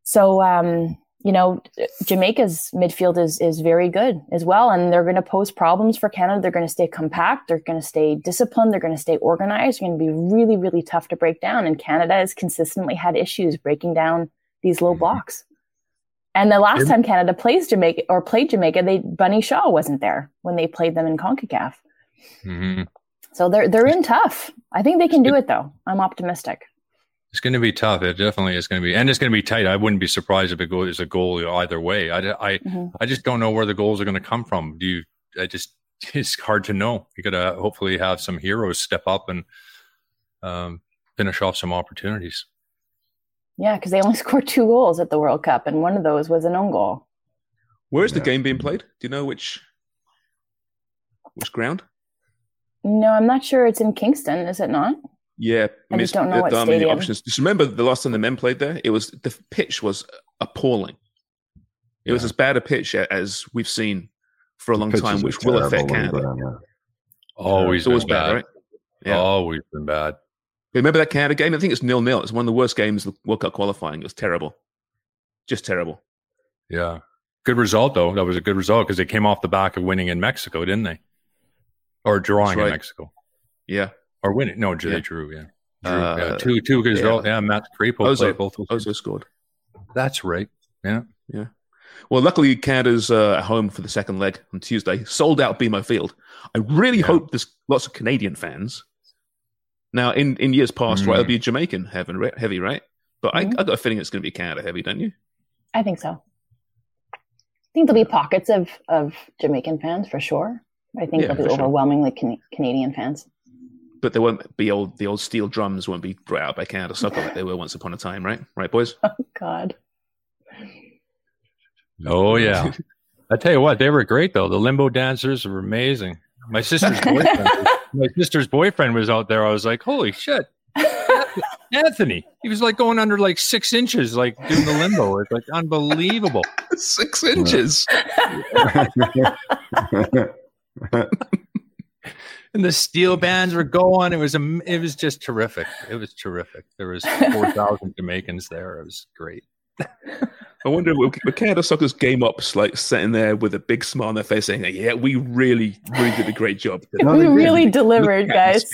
So um, you know, Jamaica's midfield is is very good as well, and they're going to pose problems for Canada. They're going to stay compact. They're going to stay disciplined. They're going to stay organized. They're going to be really, really tough to break down. And Canada has consistently had issues breaking down these low blocks. And the last time Canada plays Jamaica or played Jamaica, they Bunny Shaw wasn't there when they played them in CONCACAF. hmm So they're they're in tough. I think they can do it though. I'm optimistic. It's going to be tough. It definitely is going to be, and it's going to be tight. I wouldn't be surprised if it goes a goal either way. I, I, Mhm. I just don't know where the goals are going to come from. Do you? I just [LAUGHS] it's hard to know. You got to hopefully have some heroes step up and um, finish off some opportunities. Yeah, because they only [LAUGHS] scored two goals at the World Cup, and one of those was an own goal. Where is the game being played? Do you know which which ground? No, I'm not sure it's in Kingston, is it not? Yeah, I just don't know what there aren't many stadium. options. Just remember the last time the men played there, it was the pitch was appalling. It was as bad a pitch as we've seen for a long Pitches time, which will affect terrible when you go Canada. down. Always, always been bad, bad, right? Yeah. Always been bad. Remember that Canada game? I think it's nil nil. It's one of the worst games of the World Cup qualifying. It was terrible, just terrible. Yeah, good result though. That was a good result because they came off the back of winning in Mexico, didn't they? Or drawing right. in Mexico, Yeah, or winning? No, they Yeah. drew. Yeah, drew, Uh, yeah. two two good yeah. result. Yeah, Matt Crepo Ozo- played both. Ozo scored. That's right. Yeah. Yeah. Well, luckily Canada's uh, at home for the second leg on Tuesday. Sold out BMO Field. I really Yeah. hope there's lots of Canadian fans. Now, in, in years past, right, Mm. it'll be Jamaican heaven, right, heavy, right? But I, Mhm. I got a feeling it's going to be Canada heavy, don't you? I think so. I think there'll be pockets of, of Jamaican fans for sure. I think Yeah, there'll for be sure. overwhelmingly can- Canadian fans. But there won't be old the old steel drums won't be brought out by Canada soccer like [LAUGHS] they were once upon a time, right? Right, boys. Oh God. Oh yeah. I tell you what, they were great though. The limbo dancers were amazing. My sister's [LAUGHS] boyfriend, my sister's boyfriend was out there. I was like, holy shit, [LAUGHS] Anthony! He was like going under like six inches, like doing the limbo. It's like unbelievable. Six inches. [LAUGHS] And the steel bands were going. It was a, it was just terrific. It was terrific. There was four thousand Jamaicans there. It was great. I wonder will, will Canada soccer's game ups like sitting there with a big smile on their face saying, "Yeah, we really, really did a great job." [LAUGHS] We they did. really delivered, guys.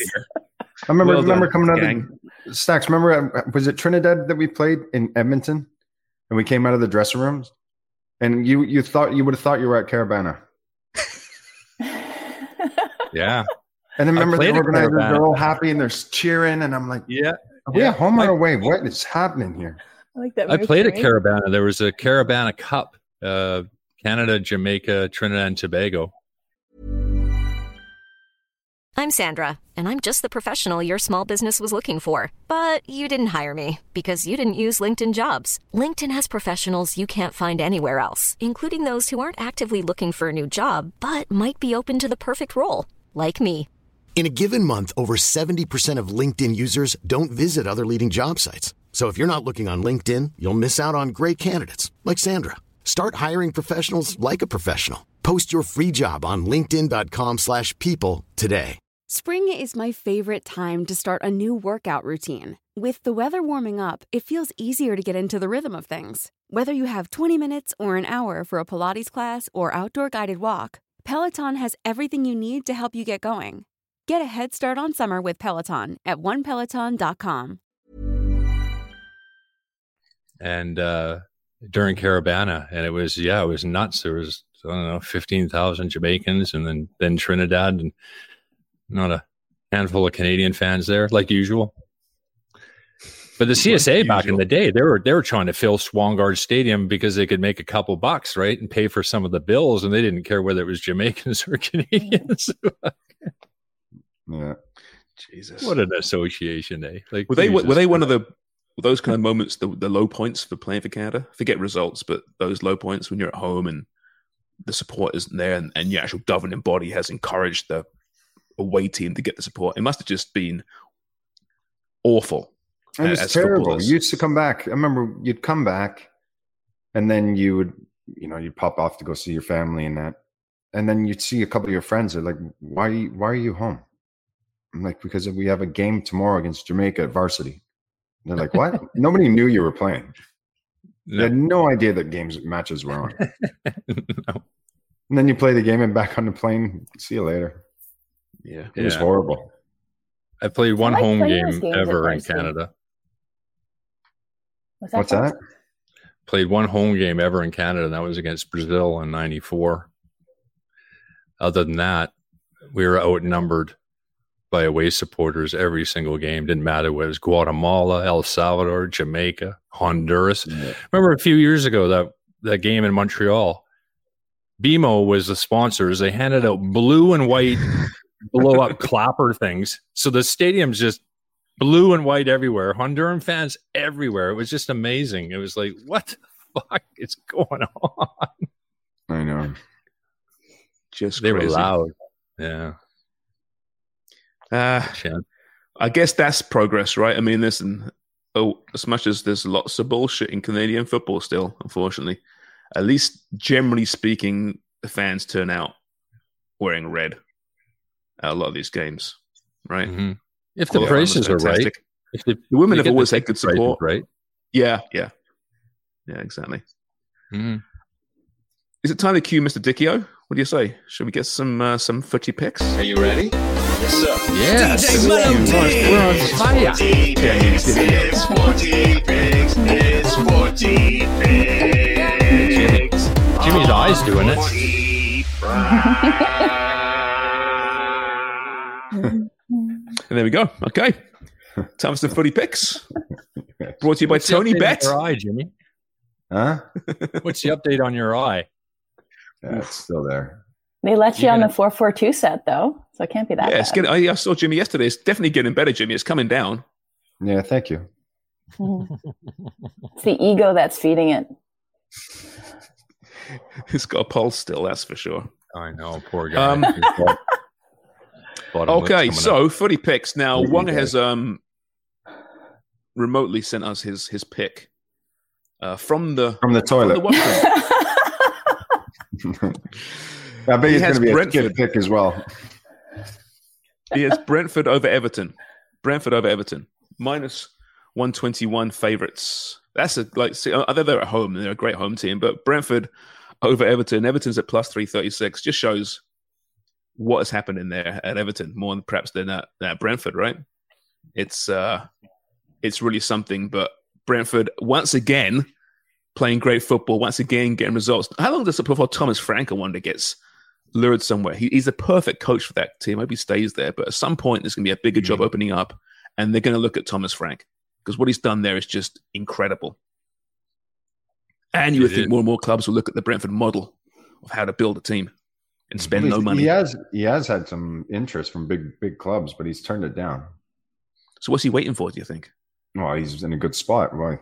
I remember, Well remember done, coming out gang. of the stacks. Remember, uh, was it Trinidad that we played in Edmonton, and we came out of the dressing rooms, and you you thought you would have thought you were at Caribana. [LAUGHS] Yeah, and then remember the played organizers they're all happy and they're cheering, and I'm like, yeah. are we Yeah. at home or I- away? What is happening here? I like that. I move, played at Jeremy. Caribana. There was a Caribana Cup, uh, Canada, Jamaica, Trinidad, and Tobago. I'm Sandra, and I'm just the professional your small business was looking for. But you didn't hire me because you didn't use LinkedIn jobs. LinkedIn has professionals you can't find anywhere else, including those who aren't actively looking for a new job but might be open to the perfect role, like me. In a given month, over 70% of LinkedIn users don't visit other leading job sites. So if you're not looking on LinkedIn, you'll miss out on great candidates like Sandra. Start hiring professionals like a professional. Post your free job on linkedin.com/people today. Spring is my favorite time to start a new workout routine. With the weather warming up, it feels easier to get into the rhythm of things. Whether you have 20 minutes or an hour for a Pilates class or outdoor guided walk, Peloton has everything you need to help you get going. Get a head start on summer with Peloton at onepeloton.com. and uh, during Caribana, and it was yeah, it was nuts. There was I don't know, fifteen thousand Jamaicans, and then then Trinidad, and not a handful of Canadian fans there, like usual. But the CSA back in the day, they were they were trying to fill Swangard Stadium because they could make a couple bucks, right, and pay for some of the bills, and they didn't care whether it was Jamaicans [LAUGHS] or Canadians. Yeah, [LAUGHS] Jesus. what an association, eh? Like Were they were Jesus they one of the were those kind of moments the, the low points for playing for Canada? Forget results, but those low points when you're at home and the support isn't there, and, and your actual governing body has encouraged the away team to get the support. It must have just been awful. it uh, was terrible. You used to come back. I remember you'd come back, and then you would, you know, you'd pop off to go see your family and that, and then you'd see a couple of your friends. They're like, "Why? Are you, why are you home?" I'm like, "Because we have a game tomorrow against Jamaica at varsity." And they're like, "What?" Nobody knew you were playing. They No. had no idea that games matches were on. [LAUGHS] No. And then you play the game and back on the plane. See you later. Yeah. It was horrible. I played one like home game ever in. Canada. Was What's fun? that? played one home game ever in Canada, and that was against Brazil in '94. Other than that, we were outnumbered by away supporters every single game. Didn't matter whether it was Guatemala, El Salvador, Jamaica, Honduras. Yeah. Remember a few years ago that that game in Montreal. BMO was the sponsors. They handed out blue and white [LAUGHS] blow up clapper things. So the stadium's just blue and white everywhere. Honduran fans everywhere. It was just amazing. It was like, what the fuck is going on? I know. Just they crazy. were loud. Yeah. Uh, I guess that's progress, right? I mean, listen, oh, as much as there's lots of bullshit in Canadian football still, unfortunately, at least generally speaking, the fans turn out wearing red at a lot of these games, right? Mm-hmm. If the prices are right, if the, the women have always had good support, right? Yeah, yeah, yeah, exactly. Mm-hmm. Is it time to cue Mr. Dickio? What do you say? Should we get some uh, some footy picks? Are you ready? Yes, sir. Yes. We're on fire. It's footy picks. It's footy picks. Jimmy's eyes doing it. and there we go. Okay. Time for some footy picks. Brought to you by What's the Tony update on Your eye, Jimmy. Huh? What's the update on your eye? Yeah, it's still there. They let you You're on the 442 set, though. So it can't be that Yeah, it's getting, I, I saw Jimmy yesterday. It's definitely getting better, Jimmy. It's coming down. Yeah, thank you. it's the ego that's feeding it. [LAUGHS] It's got a pulse still, that's for sure. I know, poor guy. Um, [LAUGHS] Okay, so up. footy picks. Now, Footy Wonga picks. has um remotely sent us his his pick uh, from the From the from the toilet. [LAUGHS] I bet He he's going to be a Brentford. kid pick as well. Has Brentford over Everton. Brentford over Everton minus one twenty one favorites. That's a like. See, uh, they're at home. They're a great home team, but Brentford over Everton. Everton's at plus three thirty six. Just shows what has happened in there at Everton more than perhaps than at, than at Brentford. Right? It's uh, it's really something. But Brentford once again playing great football. Once again getting results. How long does it before Thomas Frank, I wonder, gets lured somewhere? He, he's a perfect coach for that team. I hope he stays there. But at some point, there's going to be a bigger job opening up, and they're going to look at Thomas Frank because what he's done there is just incredible. And you would think more and more clubs will look at the Brentford model of how to build a team and spend no money. He has he has had some interest from big big clubs, but he's turned it down. So what's he waiting for? Do you think? Well, he's in a good spot. Why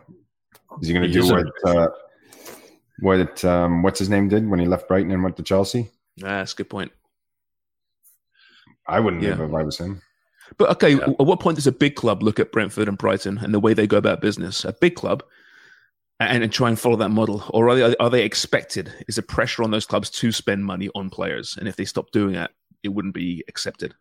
is he going to do what uh, what um, what's his name did when he left Brighton and went to Chelsea? That's a good point. I wouldn't Yeah. leave if I was him. But okay, at what point does a big club look at Brentford and Brighton and the way they go about business? A big club and, and try and follow that model, or are they, are they expected? Is there pressure on those clubs to spend money on players? And if they stop doing that, it wouldn't be accepted.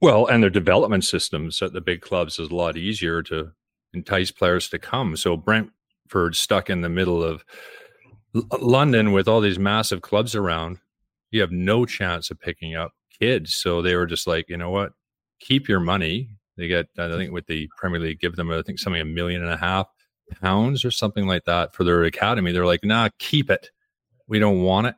Well, and their development systems at the big clubs is a lot easier to entice players to come. So Brentford stuck in the middle of L- London with all these massive clubs around, you have no chance of picking up kids. So they were just like, you know what? Keep your money. They get, I think, with the Premier League, give them, I think, something a million and a half pounds or something like that for their academy. They're like, nah, keep it. We don't want it.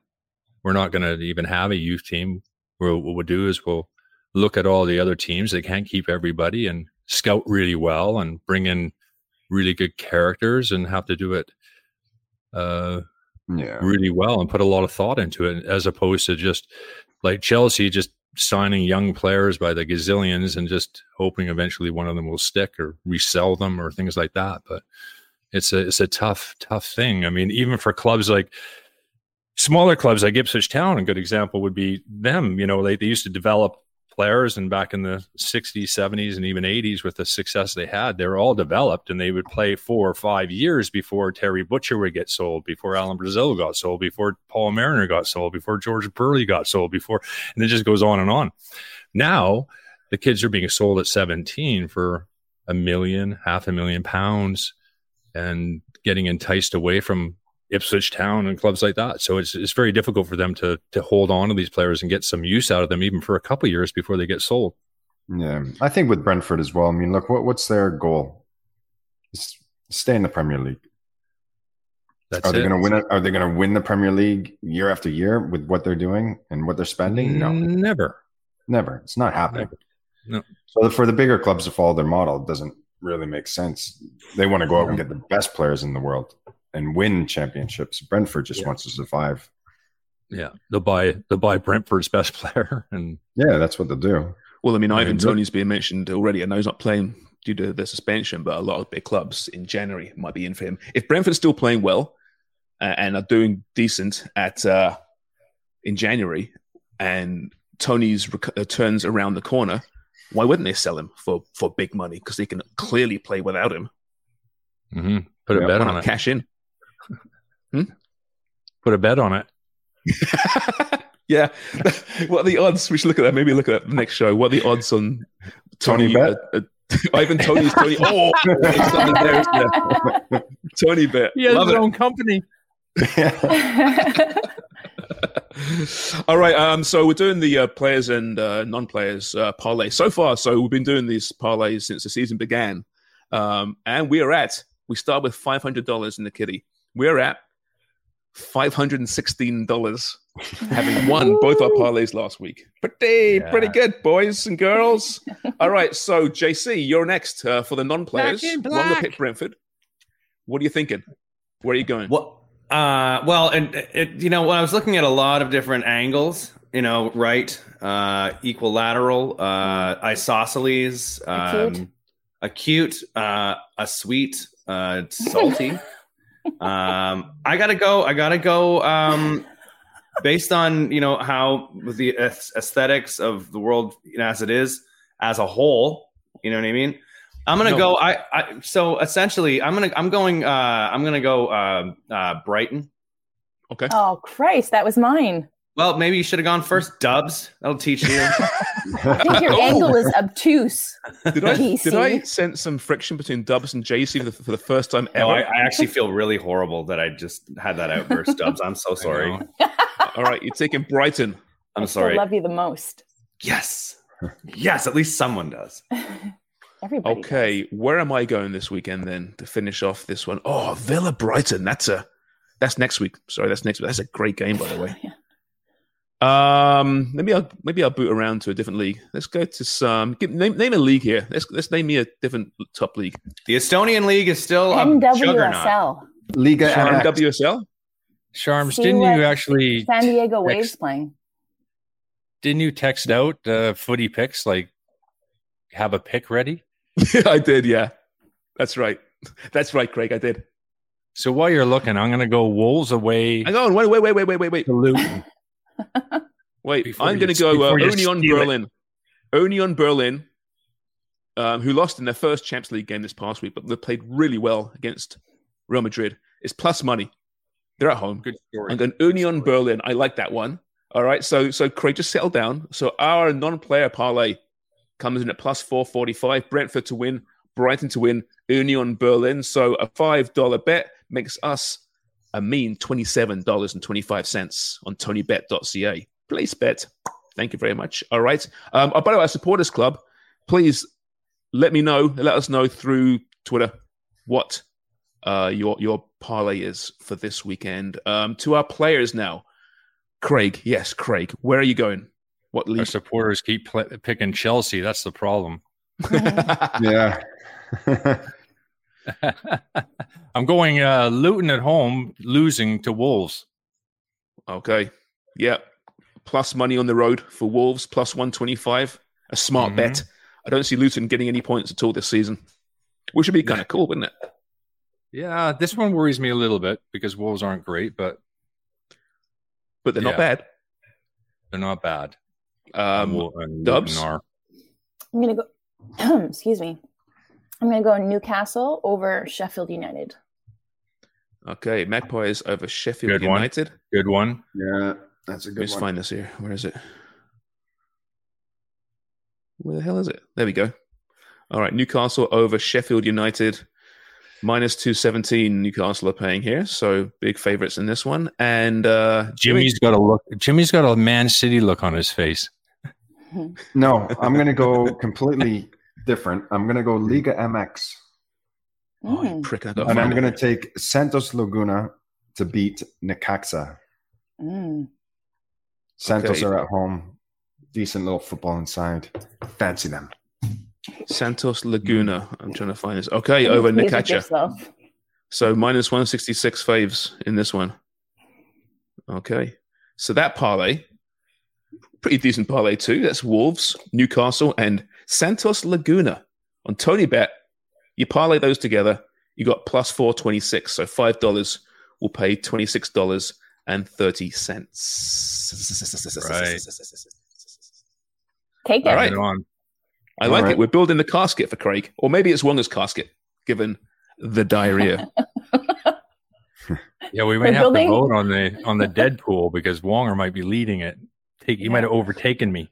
We're not going to even have a youth team. We'll, what we'll do is we'll look at all the other teams. They can't keep everybody and scout really well and bring in really good characters and have to do it uh, Yeah, really well and put a lot of thought into it, as opposed to just like Chelsea, just signing young players by the gazillions and just hoping eventually one of them will stick or resell them or things like that. But it's a it's a tough tough thing. I mean, even for clubs like smaller clubs like Ipswich Town, a good example would be them. You know, they, they used to develop players and back in the 60s 70s and even 80s with the success they had they were all developed and they would play four or five years before terry butcher would get sold before alan brazil got sold before paul mariner got sold before george burley got sold before and it just goes on and on. Now the kids are being sold at 17 for a million half a million pounds and getting enticed away from Ipswich Town and clubs like that. So it's it's very difficult for them to to hold on to these players and get some use out of them even for a couple of years before they get sold. yeah. I think with Brentford as well. I mean, look, what what's their goal? It's stay in the Premier League. That's Are they going to win it? Are they going to win the Premier League year after year with what they're doing and what they're spending? No, Never. never. It's not happening. No. So for the bigger clubs to follow their model, doesn't really make sense. They want to go out and get the best players in the world and win championships. Brentford just wants to survive. Yeah. They'll buy they'll buy Brentford's best player [LAUGHS] and Yeah, that's what they'll do. Well, I mean, Ivan but- Toney's been mentioned already. I know he's not playing due to the suspension, but a lot of big clubs in January might be in for him. If Brentford's still playing well uh, and are doing decent at uh, in January, and Toney's rec- uh, turns around the corner, why wouldn't they sell him for for big money? Because they can clearly play without him. Mhm. put a Yeah, bet on it. cash in? Put a bet on it. [LAUGHS] yeah. [LAUGHS] what are the odds? We should look at that. Maybe look at that next show. What are the odds on Tony Tony, bet? uh, uh, [LAUGHS] Ivan Toney's Tony. Oh, it's something there, isn't it? Tony bet. He has Love his it. own company. All right. Um, so we're doing the uh, players and uh, non-players uh, parlay so far. So we've been doing these parlays since the season began, um, and we are at. We start with five hundred dollars in the kitty. We're at five hundred and sixteen dollars, having won both our parlays last week. Pretty, Yeah. pretty good, boys and girls. All right. So JC, you're next uh, for the non-players. Back in Won the pick Brentford. What are you thinking? Where are you going? What? Uh, well, and it, you know, when I was looking at a lot of different angles, you know, right, uh, equilateral, uh, isosceles, Acute. um, acute, uh, a sweet, uh, salty. [LAUGHS] um, I gotta go. I gotta go. Um, based on you know how the aesthetics of the world you know, as it is as a whole, you know what I mean. I'm gonna No. go. I, I so essentially, I'm gonna I'm going. Uh, I'm gonna go. Uh, uh, Brighton. Okay. oh Christ, that was mine. Well, maybe you should have gone first. Dubs. That'll teach you. [LAUGHS] I think your Oh. angle is obtuse. Did I, DC. did I sense some friction between Dubs and JC for the, for the first time ever? no, I, I actually feel really horrible that I just had that outburst. [LAUGHS] Dubs. I'm so sorry. All right, you're taking Brighton. I'm I sorry. I love you the most. Yes. Yes. At least someone does. [LAUGHS] Everybody. Okay, where am I going this weekend then to finish off this one? Oh, Villa Brighton. That's a that's next week. Sorry, that's next week. That's a great game, by the way. Um, maybe I'll maybe I'll boot around to a different league. Let's go to some give, name name a league here. Let's let's name me a different top league. The Estonian league is still a juggernaut. NWSL. Liga MX. WSL. Sharms, See didn't you actually San Diego Next. Waves playing. didn't you text out uh, footy picks like have a pick ready? [LAUGHS] I did, yeah. That's right. That's right, Craig. I did. So while you're looking, I'm gonna go Wolves away Hang on, wait, wait, wait, wait, wait, wait, wait. Wait, Before I'm going to go uh, Union it. Berlin. Union Berlin, um, who lost in their first Champions League game this past week, but they played really well against Real Madrid. It's plus money. They're at home. Good story. I'm going Union Berlin. I like that one. All right. So, so Craig, just settle down. So our non-player parlay comes in at plus 445. Brentford to win, Brighton to win, Union Berlin. So a $5 bet makes us a mean $27.25 on tonybet.ca. Place bet. Thank you very much. All right. Um, oh, by the way, our supporters club, please let me know, let us know through Twitter what uh, your your parlay is for this weekend. Um, to our players now, Craig. Yes, Craig. Where are you going? What Our supporters keep pl- picking Chelsea. That's the problem. [LAUGHS] [LAUGHS] Yeah. [LAUGHS] [LAUGHS] I'm going uh, Luton at home, losing to Wolves. okay. Yeah. Plus money on the road for Wolves. Plus one twenty five. A smart Mhm. bet. I don't see Luton getting any points at all this season, which would be kind of cool, wouldn't it? Yeah, this one worries me a little bit because Wolves aren't great, but But they're not bad. they're not bad. Um, Dubs? Are. I'm gonna go. [CLEARS THROAT] excuse me. I'm gonna go Newcastle over Sheffield United. okay. Magpies over Sheffield Good one. United. Good one. yeah. That's a Let me good just one. find this here. Where is it? Where the hell is it? There we go. All right, Newcastle over Sheffield United. Minus 217 Newcastle are paying here. So big favorites in this one. And uh, Jimmy's got a look. Jimmy's got a Man City look on his face. [LAUGHS] No, I'm going to go completely different. I'm going to go Liga MX. Oh, Mm. prick. I got And I'm going to take Santos Laguna to beat Necaxa. Mm. Santos Okay. are at home. Decent little football inside. Fancy them. Santos Laguna. I'm trying to find this. Okay, over Please with Necaxa. So minus 166 faves in this one. Okay. So that parlay, pretty decent parlay too. That's Wolves, Newcastle, and Santos Laguna. On Tony Bet, you parlay those together, you got plus 426. So $5 will pay $26.30. Right. Take it. All right. On. I like All right. it. We're building the casket for Craig, or maybe it's Wonga's casket, given the diarrhea. [LAUGHS] Yeah, we We're have building- to vote on the on the [LAUGHS] Deadpool because Wonga might be leading it. Take he might have overtaken me.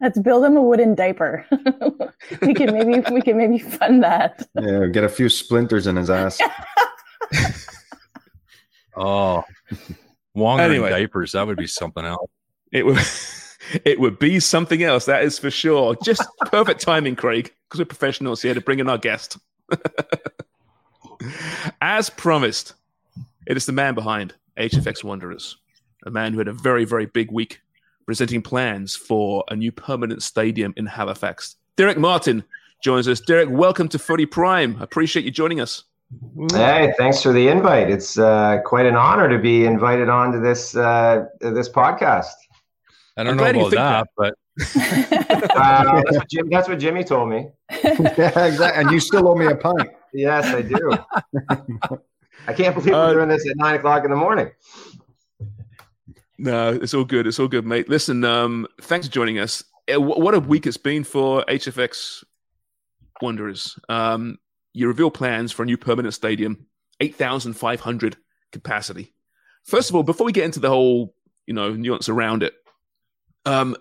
Let's build him a wooden diaper. [LAUGHS] we can maybe we can maybe fund that. Yeah, get a few splinters in his ass. [LAUGHS] Oh, Wonga Anyway. diapers. That would be something else. It would [LAUGHS] it would be something else, that is for sure. Just perfect timing, Craig, because we're professionals here to bring in our guest. As promised, it is the man behind HFX Wanderers, a man who had a very, very big week presenting plans for a new permanent stadium in Halifax. Derek Martin joins us. Derek, welcome to Footy Prime. I appreciate you joining us. Hey, thanks for the invite. It's uh, quite an honor to be invited onto this uh, this podcast. I don't I'm know glad you about that, think but [LAUGHS] Uh, that's, what Jim, that's what Jimmy told me. [LAUGHS] yeah, exactly. And you still owe me a pint. Yes, I do. [LAUGHS] I can't believe Uh, we're doing this at nine o'clock in the morning. No, it's all good. It's all good, mate. Listen, um, thanks for joining us. Uh, What a week it's been for HFX Wanderers. Um, you reveal plans for a new permanent stadium, 8,500 capacity. First of all, before we get into the whole, you know, nuance around it, um,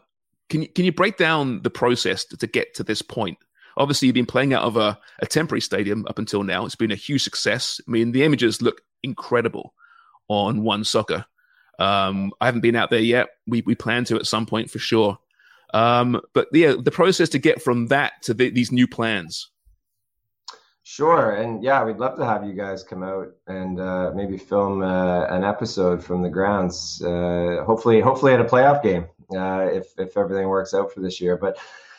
can you, can you break down the process to, to get to this point? Obviously, you've been playing out of a, a temporary stadium up until now. It's been a huge success. I mean, the images look incredible on OneSoccer. Um, I haven't been out there yet. We we plan to at some point for sure. Um, but yeah, the process to get from that to the, these new plans. Sure, and yeah, we'd love to have you guys come out and uh, maybe film uh, an episode from the grounds. Uh, hopefully, hopefully at a playoff game, uh, if if everything works out for this year. But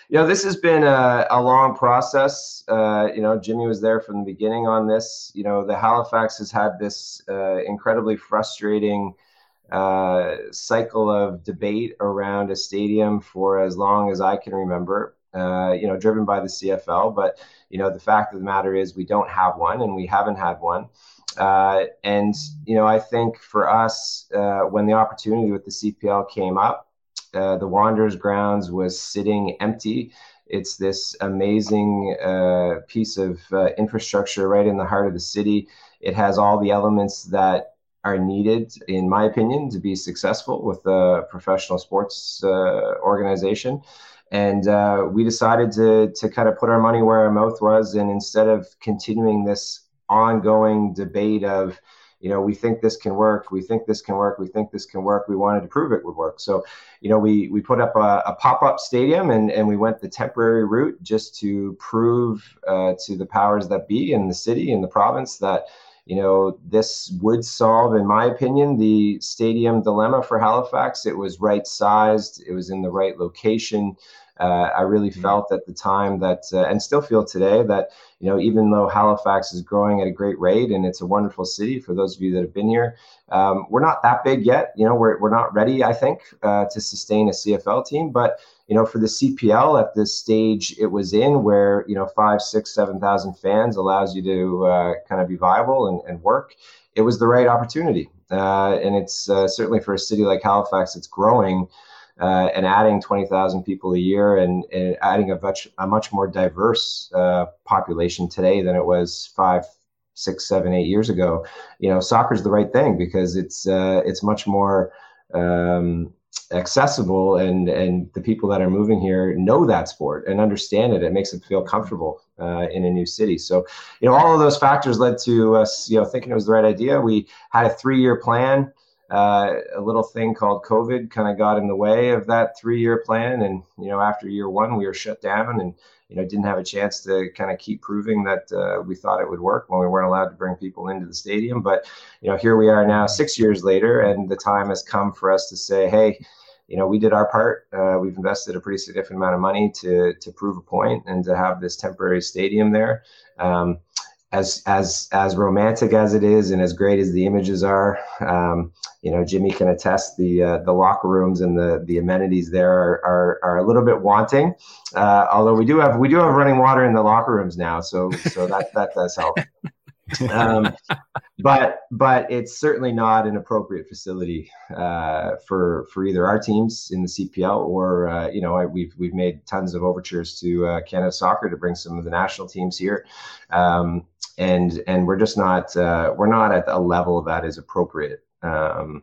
you know, this has been a, a long process. Uh, you know, Jimmy was there from the beginning on this. You know, the Halifax has had this uh, incredibly frustrating uh, cycle of debate around a stadium for as long as I can remember. Uh, you know, driven by the CFL, but you know, the fact of the matter is we don't have one, and we haven't had one. Uh, and you know, I think for us, uh, when the opportunity with the CPL came up, uh, the Wanderers grounds was sitting empty. It's this amazing uh, piece of uh, infrastructure right in the heart of the city. It has all the elements that are needed, in my opinion, to be successful with a professional sports uh, organization. And uh, we decided to to kind of put our money where our mouth was, and instead of continuing this ongoing debate of, you know, we think this can work, we think this can work, we think this can work, we wanted to prove it would work. So, you know, we we put up a, a pop up stadium, and and we went the temporary route just to prove uh, to the powers that be in the city in the province that you know, this would solve, in my opinion, the stadium dilemma for Halifax. It was right sized, it was in the right location. Uh, I really felt at the time that, uh, and still feel today, that, you know, even though Halifax is growing at a great rate and it's a wonderful city for those of you that have been here, um, we're not that big yet. You know, we're, we're not ready, I think, uh, to sustain a CFL team. But, you know, for the CPL at this stage it was in where, you know, five, six, 7,000 fans allows you to uh, kind of be viable and, and work. It was the right opportunity. Uh, and it's uh, certainly for a city like Halifax, it's growing. Uh, and adding 20,000 people a year and, and adding a much, a much more diverse uh, population today than it was five, six, seven, eight years ago. You know, soccer is the right thing because it's uh, it's much more um, accessible, and and the people that are moving here know that sport and understand it. It makes them feel comfortable uh, in a new city. So, you know, all of those factors led to us, you know, thinking it was the right idea. We had a three-year plan. uh, a little thing called COVID kind of got in the way of that three-year plan. And you know, after year one, we were shut down and you know didn't have a chance to kind of keep proving that uh, we thought it would work when we weren't allowed to bring people into the stadium. But you know, here we are now, six years later, and the time has come for us to say, hey. You know, we did our part. Uh, we've invested a pretty significant amount of money to to prove a point and to have this temporary stadium there. Um, as as as romantic as it is and as great as the images are, um, you know, Jimmy can attest the uh, the locker rooms and the the amenities there are are, are a little bit wanting. Uh, although we do have we do have running water in the locker rooms now, so so that that does help. [LAUGHS] um, [LAUGHS] but but it's certainly not an appropriate facility uh, for for either our teams in the CPL or uh, you know we've we've made tons of overtures to uh, Canada Soccer to bring some of the national teams here. Um, and and we're just not uh, we're not at a level that is appropriate um,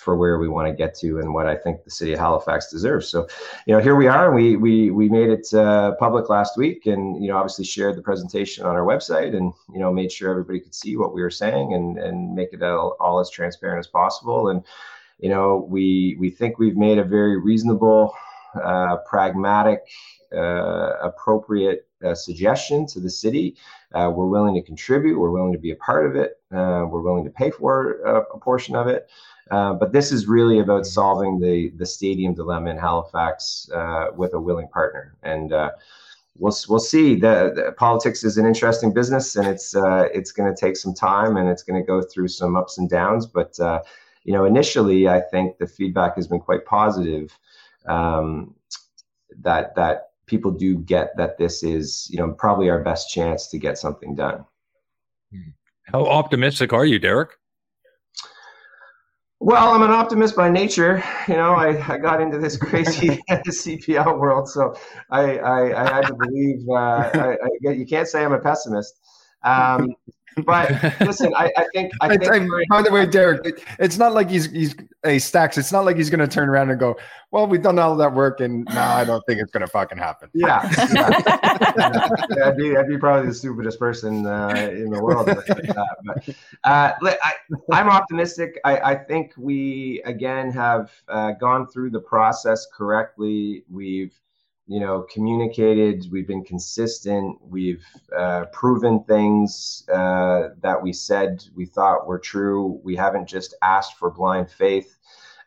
for where we want to get to and what I think the city of Halifax deserves. So, you know, here we are. We we we made it uh, public last week, and you know, obviously shared the presentation on our website, and you know, made sure everybody could see what we were saying and and make it all, all as transparent as possible. And you know, we we think we've made a very reasonable, uh, pragmatic, uh, appropriate uh, suggestion to the city. Uh, we're willing to contribute. We're willing to be a part of it. Uh, we're willing to pay for a, a portion of it. Uh, but this is really about solving the the stadium dilemma in Halifax uh, with a willing partner, and uh, we'll we'll see. The, the, politics is an interesting business, and it's it's going to take some time, and it's going to go through some ups and downs. But you know, initially, I think the feedback has been quite positive. Um, that that people do get that this is, you know, probably our best chance to get something done. How optimistic are you, Derek? Well, I'm an optimist by nature. You know, I, I got into this crazy [LAUGHS] CPL world, so I, I, I had to believe. Uh, I, I, you can't say I'm a pessimist. Um, but [LAUGHS] listen, I, I think. I think I, by the way, Derek, it's not like he's he's a stacks. It's not like he's going to turn around and go, "Well, we've done all that work, and now I don't think it's going to fucking happen." Yeah, yeah. [LAUGHS] yeah, I'd be I'd be probably the stupidest person uh, in the world. but, uh, I, am optimistic. I, I think we again have uh, gone through the process correctly. We've you know, communicated. We've been consistent. We've uh, proven things uh, that we said we thought were true. We haven't just asked for blind faith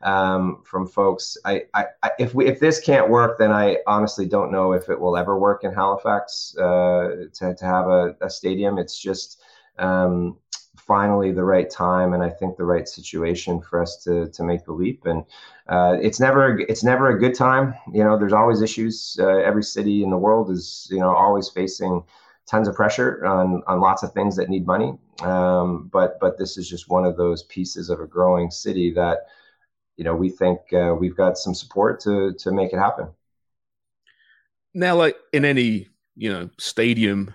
um, from folks. I, I, if we if this can't work, then I honestly don't know if it will ever work in Halifax uh, to to have a, a stadium. It's just um, finally the right time and I think the right situation for us to to make the leap. And uh, it's never it's never a good time. You know, there's always issues. Uh, every city in the world is you know always facing tons of pressure on on lots of things that need money. Um, but but this is just one of those pieces of a growing city that you know we think uh, we've got some support to to make it happen. Now, like in any you know stadium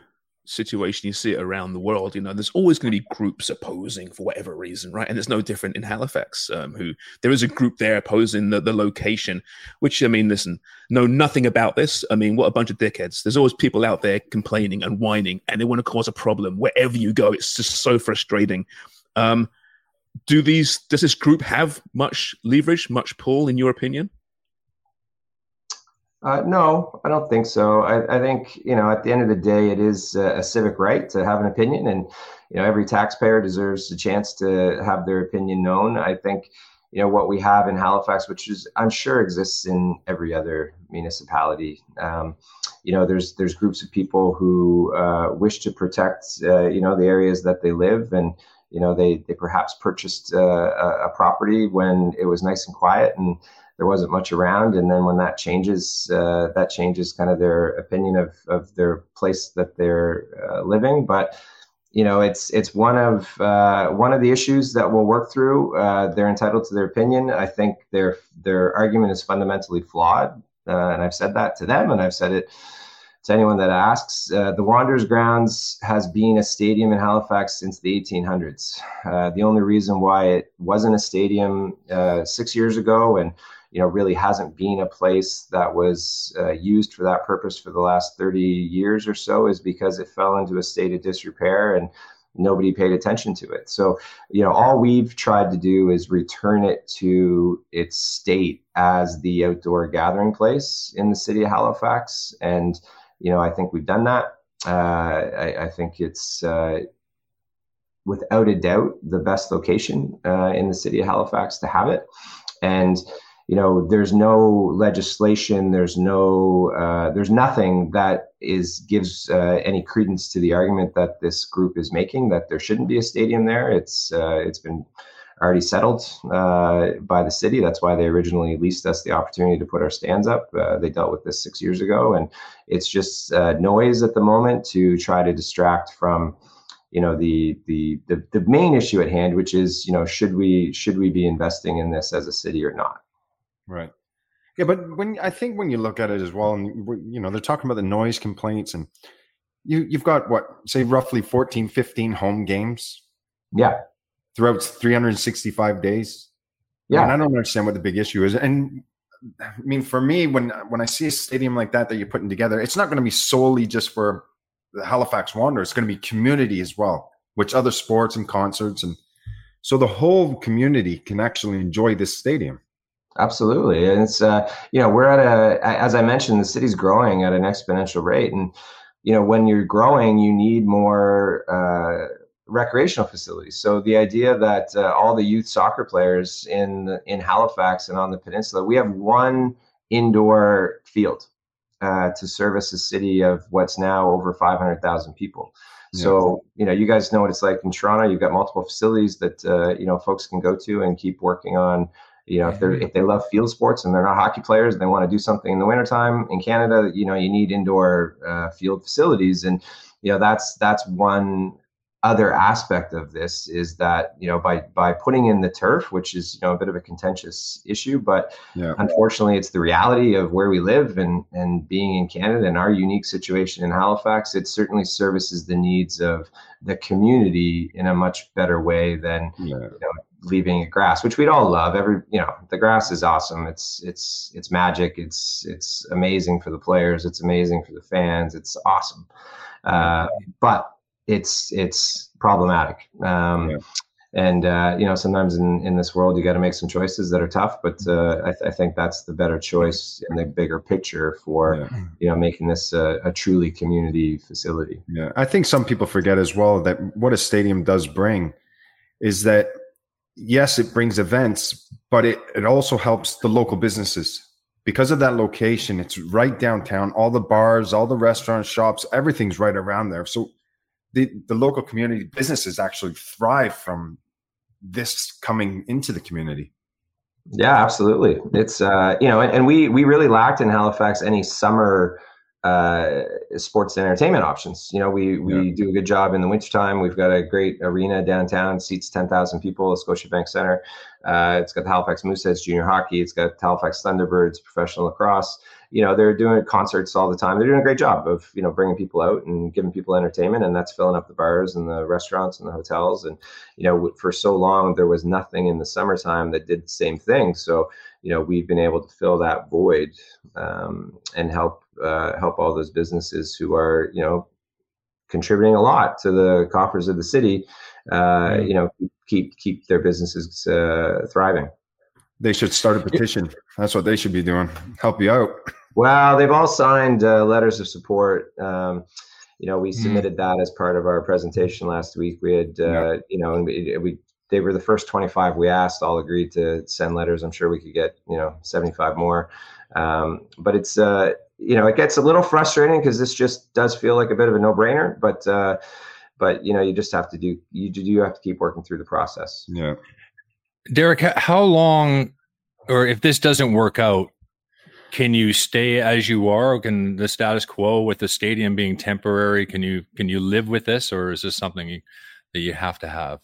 situation you see it around the world you know there's always going to be groups opposing for whatever reason right? And it's no different in halifax um, who there is a group there opposing the, the location which i mean listen know nothing about this. I mean what a bunch of dickheads. There's always people out there complaining and whining and they want to cause a problem wherever you go. It's just so frustrating. Um, do these does this group have much leverage much pull in your opinion uh, no, I don't think so. I, I, think you know, at the end of the day, it is a, a, civic right to have an opinion, and you know, every taxpayer deserves a chance to have their opinion known. I think you know what we have in Halifax, which is I'm sure exists in every other municipality. Um, you know, there's there's groups of people who uh, wish to protect uh, you know the areas that they live, and you know they they perhaps purchased uh, a, a property when it was nice and quiet and there wasn't much around. And then when that changes, uh, that changes kind of their opinion of, of their place that they're uh, living. But you know, it's it's one of uh, one of the issues that we'll work through. Uh, they're entitled to their opinion. I think their their argument is fundamentally flawed, uh, and I've said that to them, and I've said it to anyone that asks. Uh, the Wanderers Grounds has been a stadium in Halifax since the 1800s. Uh, the only reason why it wasn't a stadium uh, six years ago and you know really hasn't been a place that was uh, used for that purpose for the last 30 years or so is because it fell into a state of disrepair and nobody paid attention to it. So, you know, all we've tried to do is return it to its state as the outdoor gathering place in the city of Halifax. And, you know, I think we've done that. Uh, I, I, think it's uh, without a doubt the best location uh, in the city of Halifax to have it. And you know, there's no legislation, there's no, uh, there's nothing that is gives uh, any credence to the argument that this group is making that there shouldn't be a stadium there. It's uh, it's been already settled uh, by the city. That's why they originally leased us the opportunity to put our stands up. Uh, they dealt with this six years ago, and it's just uh, noise at the moment to try to distract from you know the, the the the main issue at hand which is you know should we should we be investing in this as a city or not Right. Yeah, but when I think when you look at it as well, and you know, they're talking about the noise complaints, and you you've got what say roughly 14, 15 home games. Yeah. Throughout 365 days. Yeah. And I don't understand what the big issue is. And I mean, for me, when when I see a stadium like that that you're putting together, it's not going to be solely just for the Halifax Wanderers. It's going to be community as well, which other sports and concerts, and so the whole community can actually enjoy this stadium. Absolutely, and it's uh, you know we're at a as I mentioned, the city's growing at an exponential rate, and you know when you're growing, you need more uh, recreational facilities. So the idea that uh, all the youth soccer players in in Halifax and on the peninsula, we have one indoor field uh, to service a city of what's now over 500,000 people. So you know, you guys know what it's like in Toronto. You've got multiple facilities that uh, you know folks can go to and keep working on you know, if they're if they love field sports and they're not hockey players and they want to do something in the wintertime in Canada, you know, you need indoor uh, field facilities, and you know that's that's one other aspect of this is that you know by by putting in the turf which is you know a bit of a contentious issue but yeah. unfortunately it's the reality of where we live and and being in canada and our unique situation in halifax it certainly services the needs of the community in a much better way than yeah. you know, leaving it grass, which we'd all love. Every you know, the grass is awesome. It's it's it's magic. It's it's amazing for the players. It's amazing for the fans. It's awesome, uh, but it's it's problematic. Um, yeah. And uh, you know, sometimes in, in this world, you got to make some choices that are tough. But uh, I, th- I, think that's the better choice in the bigger picture for yeah. you know making this a, a truly community facility. Yeah, I think some people forget as well that what a stadium does bring is that yes, it brings events, but it, it also helps the local businesses because of that location. It's right downtown. All the bars, all the restaurants, shops, everything's right around there. So the, the local community businesses actually thrive from this coming into the community. Yeah, absolutely. It's uh, you know, and, and we we really lacked in Halifax any summer uh, sports and entertainment options. You know, we we yeah. do a good job in the wintertime. We've got a great arena downtown, seats 10,000 people, Scotiabank Center. Uh, it's got the Halifax Mooseheads Junior Hockey. It's got Halifax Thunderbirds Professional Lacrosse. You know, they're doing concerts all the time. They're doing a great job of, you know, bringing people out and giving people entertainment. And that's filling up the bars and the restaurants and the hotels. And, you know, for so long, there was nothing in the summertime that did the same thing. So, you know, we've been able to fill that void um, and help uh, help all those businesses who are you know contributing a lot to the coffers of the city. Uh, you know, keep keep their businesses uh, thriving. They should start a petition. That's what they should be doing. Help you out. Well, they've all signed uh, letters of support. Um, you know, we hmm. submitted that as part of our presentation last week. We had, uh, yeah. you know, and we, we they were the first 25 we asked all agreed to send letters i'm sure we could get you know 75 more um, but it's uh, you know, it gets a little frustrating because this just does feel like a bit of a no-brainer. But uh, but you know, you just have to do you do have to keep working through the process. Yeah, Derek, how long, or if this doesn't work out, can you stay as you are? or Can the status quo with the stadium being temporary? Can you can you live with this, or is this something that you have to have?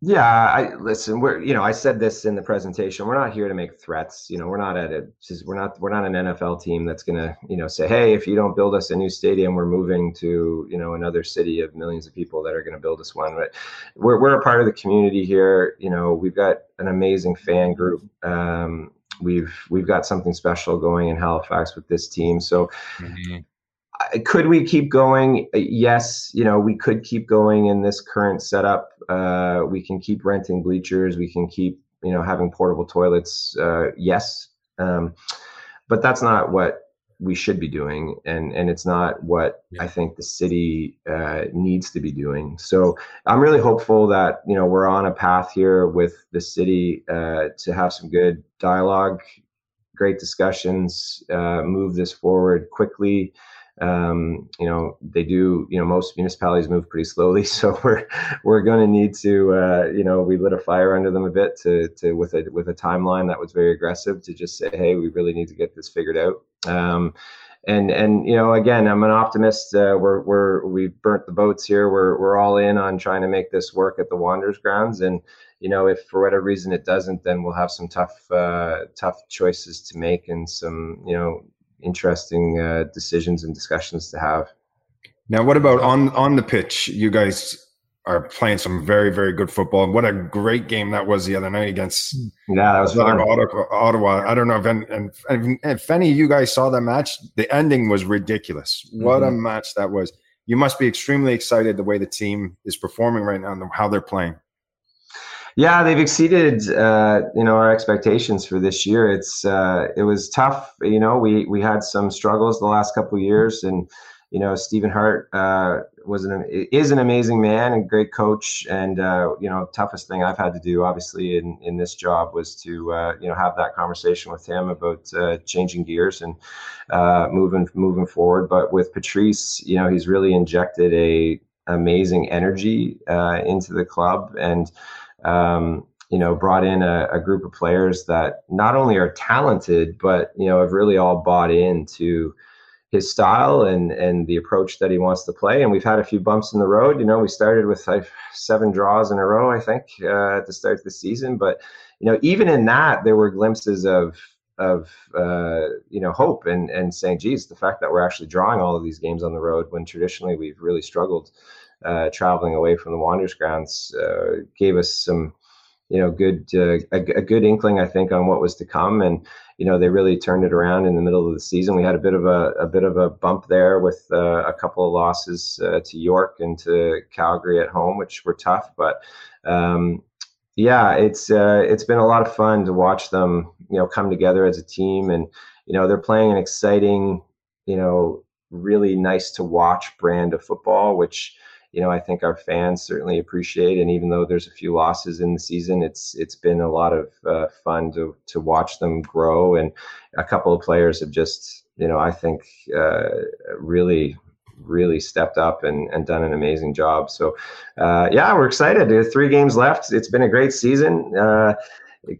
Yeah, I listen. We're you know I said this in the presentation. We're not here to make threats. You know, we're not at it. We're not we're not an NFL team that's gonna you know say, hey, if you don't build us a new stadium, we're moving to you know another city of millions of people that are gonna build us one. But we're we're a part of the community here. You know, we've got an amazing fan group. Um, we've we've got something special going in Halifax with this team. So. Mm-hmm. Could we keep going? Yes, you know, we could keep going in this current setup. Uh, we can keep renting bleachers. We can keep, you know, having portable toilets. Uh, yes, um, but that's not what we should be doing, and and it's not what yeah. I think the city uh, needs to be doing. So I'm really hopeful that you know we're on a path here with the city uh, to have some good dialogue, great discussions, uh, move this forward quickly um, you know they do you know most municipalities move pretty slowly [LAUGHS] so we're we're going to need to uh, you know we lit a fire under them a bit to to with a with a timeline that was very aggressive to just say hey we really need to get this figured out. Um, and and you know again i'm an optimist uh, we're we're we've burnt the boats here we're we're all in on trying to make this work at the wanderers grounds and you know if for whatever reason it doesn't then we'll have some tough uh, tough choices to make and some you know interesting uh, decisions and discussions to have. Now, what about on on the pitch? You guys are playing some very very good football. What a great game that was the other night against yeah, that was fun. Ottawa. I don't know if and, and if any of you guys saw that match, the ending was ridiculous. Mm-hmm. What a mm-hmm. match that was! You must be extremely excited the way the team is performing right now and how they're playing. Yeah, they've exceeded uh, you know our expectations for this year. It's uh, it was tough. You know, we we had some struggles the last couple years, and you know Stephen Hart uh, was an is an amazing man and great coach. And uh, you know, toughest thing I've had to do, obviously, in in this job was to uh, you know have that conversation with him about uh, changing gears and moving moving forward. But with Patrice, you know, he's really injected a amazing energy into the club and um, you know, brought in a, a, group of players that not only are talented, but you know, have really all bought into his style and and the approach that he wants to play. And we've had a few bumps in the road. You know, we started with like seven draws in a row, I think, uh, at the start of the season. But you know, even in that, there were glimpses of of uh, you know hope and and saying, geez, the fact that we're actually drawing all of these games on the road when traditionally we've really struggled uh, traveling away from the Wanderers grounds uh, gave us some, you know, good uh, a, a, good inkling, I think, on what was to come. And you know, they really turned it around in the middle of the season. We had a bit of a, a bit of a bump there with uh, a couple of losses uh, to York and to Calgary at home, which were tough. But um, yeah, it's uh, it's been a lot of fun to watch them, you know, come together as a team, and you know, they're playing an exciting, you know, really nice to watch brand of football, which you know, I think our fans certainly appreciate. And even though there's a few losses in the season, it's it's been a lot of uh, fun to to watch them grow. And a couple of players have just, you know, I think uh, really really stepped up and, and done an amazing job. So, uh, yeah, we're excited. Three games left. It's been a great season. Uh,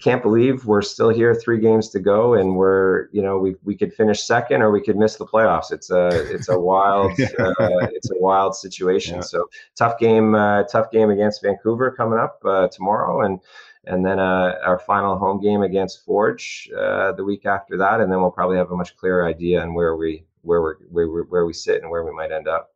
can't believe we're still here, three games to go, and we're you know we we could finish second or we could miss the playoffs. It's a it's a [LAUGHS] wild yeah. uh, [LAUGHS] it's a wild situation. Yeah. So tough game, uh, tough game against Vancouver coming up uh, tomorrow, and and then uh, our final home game against Forge uh, the week after that, and then we'll probably have a much clearer idea on where we where we where we where we sit and where we might end up.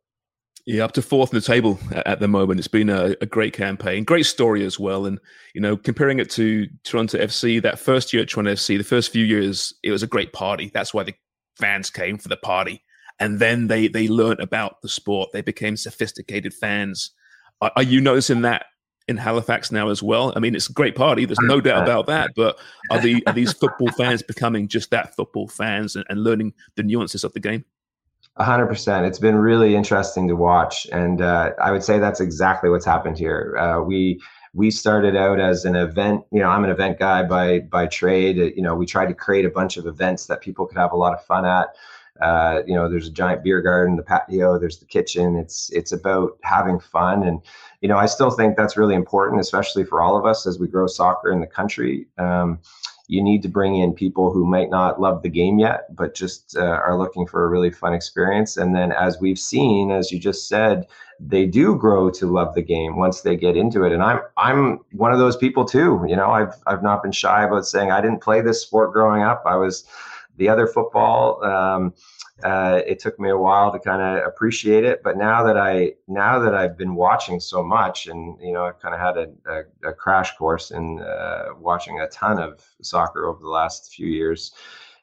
Yeah, up to fourth in the table at the moment. It's been a, a, great campaign, great story as well. And you know, comparing it to Toronto FC, that first year at Toronto FC, the first few years, it was a great party. That's why the fans came for the party, and then they they learned about the sport. They became sophisticated fans. Are, are you noticing that in Halifax now as well? I mean, it's a great party. There's no doubt about that. But are the are these football fans becoming just that football fans and, and learning the nuances of the game? Hundred percent. It's been really interesting to watch, and uh, I would say that's exactly what's happened here. Uh, we we started out as an event. You know, I'm an event guy by by trade. You know, we tried to create a bunch of events that people could have a lot of fun at. Uh, you know, there's a giant beer garden, the patio, there's the kitchen. It's it's about having fun, and you know, I still think that's really important, especially for all of us as we grow soccer in the country. Um, you need to bring in people who might not love the game yet, but just uh, are looking for a really fun experience. And then, as we've seen, as you just said, they do grow to love the game once they get into it. And I'm I'm one of those people too. You know, I've I've not been shy about saying I didn't play this sport growing up. I was the other football. Um, uh, it took me a while to kind of appreciate it, but now that I now that I've been watching so much, and you know, I've kind of had a, a, a, crash course in uh, watching a ton of soccer over the last few years.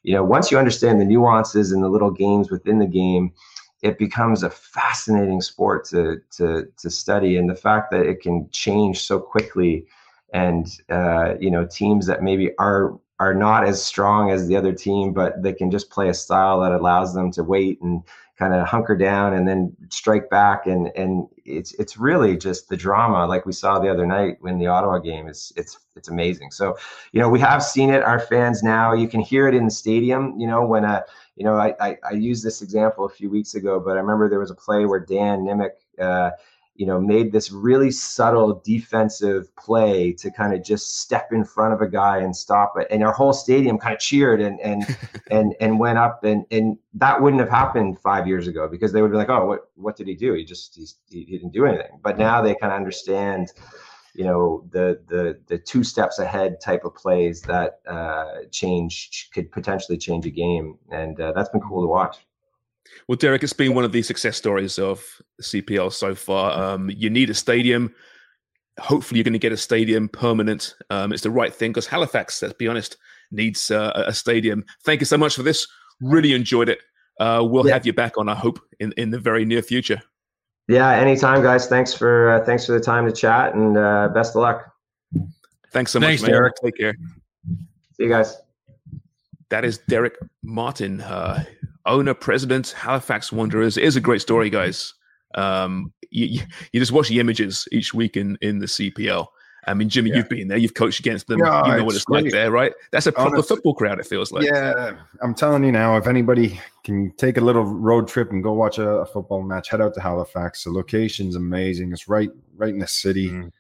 You know, once you understand the nuances and the little games within the game, it becomes a fascinating sport to to to study, and the fact that it can change so quickly, and uh, you know teams that maybe are are not as strong as the other team, but they can just play a style that allows them to wait and kind of hunker down and then strike back and and it's it's really just the drama like we saw the other night when the Ottawa game is it's it's amazing. So, you know, we have seen it our fans now, you can hear it in the stadium, you know, when a you know, I, I, I used this example a few weeks ago, but I remember there was a play where Dan Nimick uh, you know, made this really subtle defensive play to kind of just step in front of a guy and stop it. And our whole stadium kind of cheered and and [LAUGHS] and and went up. And and that wouldn't have happened five years ago because they would be like, oh, what what did he do? He just he, he didn't do anything. But now they kind of understand you know the the the two steps ahead type of plays that uh, change could potentially change a game, and uh, that's been cool to watch. Well, Derek, it's been one of the success stories of CPL so far. Um, you need a stadium. Hopefully, you're going to get a stadium permanent. Um, it's the right thing because Halifax, let's be honest, needs uh, a stadium. Thank you so much for this. Really enjoyed it. Uh, we'll yeah. have you back on, I hope, in, in the very near future. Yeah, anytime, guys. Thanks for uh, thanks for the time to chat, and uh, best of luck. Thanks so Thanks, much, Derek. Take care. See you guys. That is Derek Martin. Owner, president, Halifax Wanderers. It is a great story, guys. Um, you, you just watch the images each week in, in the CPL. I mean, Jimmy, yeah. you've been there. You've coached against them. Yeah, you know what it's, like there, right? That's a proper Honestly, football crowd. It feels like. Yeah, I'm telling you now. If anybody can take a little road trip and go watch a, a football match, head out to Halifax. The location's amazing. It's right, right in the city. Mm.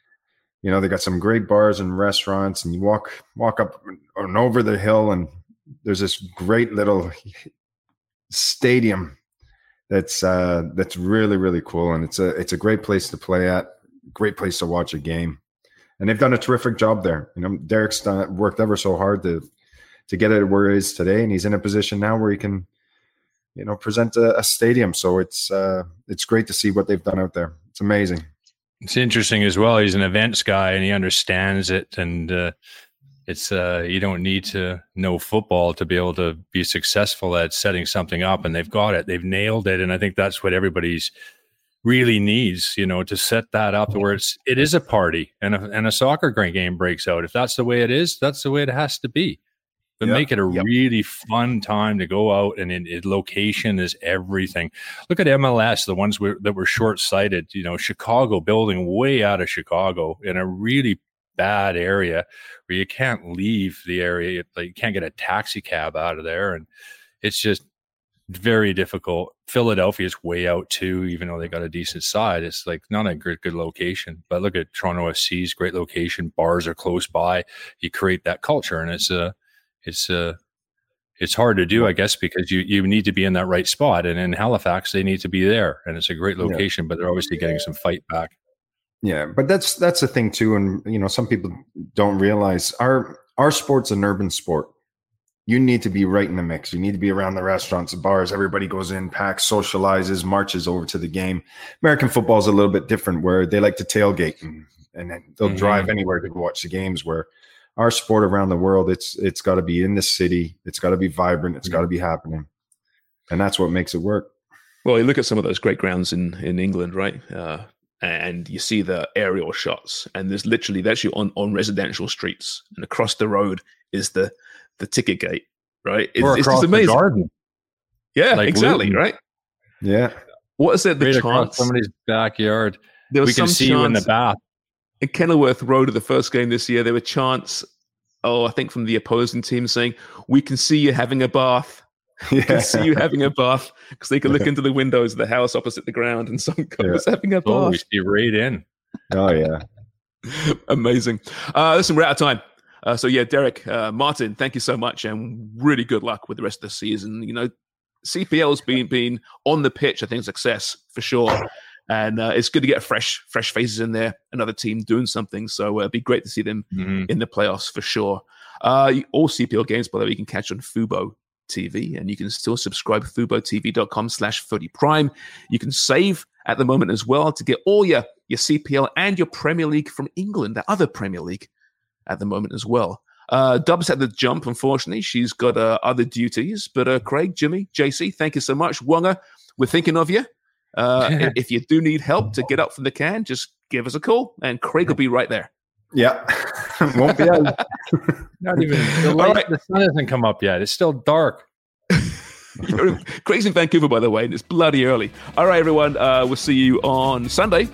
You know, they got some great bars and restaurants, and you walk walk up and over the hill, and there's this great little stadium that's uh, that's really really cool, and it's a it's a great place to play at, great place to watch a game, and they've done a terrific job there. You know, Derek's done, worked ever so hard to to get it where it is today, and he's in a position now where he can, you know, present a, a stadium. So it's uh, it's great to see what they've done out there. It's amazing. It's interesting as well. He's an events guy, and he understands it, and uh, it's uh, you don't need to know football to be able to be successful at setting something up and they've got it they've nailed it and i think that's what everybody's really needs you know to set that up where it's it is a party and a, and a soccer game breaks out if that's the way it is that's the way it has to be but yep. make it a yep. really fun time to go out and in, in, location is everything look at mls the ones that were short-sighted you know chicago building way out of chicago in a really bad area where you can't leave the area. Like you can't get a taxi cab out of there. And it's just very difficult. Philadelphia is way out too, even though they got a decent side. It's like not a good good location. But look at Toronto FC's great location. Bars are close by. You create that culture, and it's a it's a it's hard to do, I guess, because you you need to be in that right spot. And in Halifax, they need to be there, and it's a great location. Yeah. But they're obviously getting some fight back. Yeah, but that's that's the thing too, and you know some people don't realize our our sport's an urban sport. You need to be right in the mix. You need to be around the restaurants, the bars. Everybody goes in, packs, socializes, marches over to the game. American football is a little bit different, where they like to tailgate and, and they'll mm-hmm. drive anywhere to watch the games. Where our sport around the world, it's it's got to be in the city. It's got to be vibrant. It's got to be happening, and that's what makes it work. Well, you look at some of those great grounds in in England, right? Uh, and you see the aerial shots and there's literally they're actually on on residential streets and across the road is the the ticket gate right? It's, or it's just amazing. garden. Yeah like exactly Luton. right? Yeah. What is it the right chance somebody's backyard. There was we can see you in the bath. in kenilworth road at the first game this year there were chants oh i think from the opposing team saying we can see you having a bath [LAUGHS] yeah. can see you having a [LAUGHS] bath because they can look into the windows of the house opposite the ground and [LAUGHS] some guy yeah. was having a bath. Oh, we see right in. Oh yeah, amazing. Uh, listen, we're out of time. Uh, so yeah, Derek uh, Martin, thank you so much, and really good luck with the rest of the season. You know, CPL's been been on the pitch. I think success for sure, and uh, it's good to get fresh fresh faces in there. Another team doing something. So uh, it'd be great to see them mm-hmm. in the playoffs for sure. Uh, all CPL games, by the way, you can catch on Fubo TV, and you can still subscribe FuboTV.com slash footy prime. You can save at the moment as well to get all your, your CPL and your Premier League from England, the other Premier League at the moment as well. Uh, Dubs had the jump, unfortunately. She's got uh, other duties. But uh, Craig, Jimmy, JC, thank you so much. Wonga, we're thinking of you. Uh, [LAUGHS] if you do need help to get up from the can, just give us a call, and Craig will be right there. Yeah, [LAUGHS] won't be out. [LAUGHS] Not even the, light, right. the sun hasn't come up yet. It's still dark. [LAUGHS] Craig's in Vancouver, by the way, and it's bloody early. All right, everyone. Uh, we'll see you on Sunday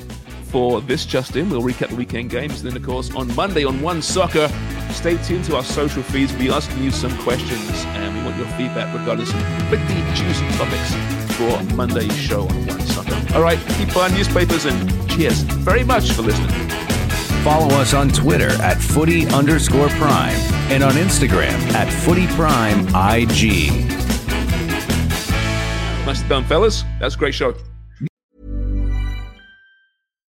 for this just in. We'll recap the weekend games. And then, of course, on Monday on OneSoccer, stay tuned to our social feeds. We'll be asking you some questions, and we want your feedback regarding some pretty juicy topics for Monday's show on OneSoccer. All right, keep buying newspapers, and cheers very much for listening. Follow us on Twitter at footy underscore prime and on Instagram at footy prime IG. Nice done, fellas. That's a great show.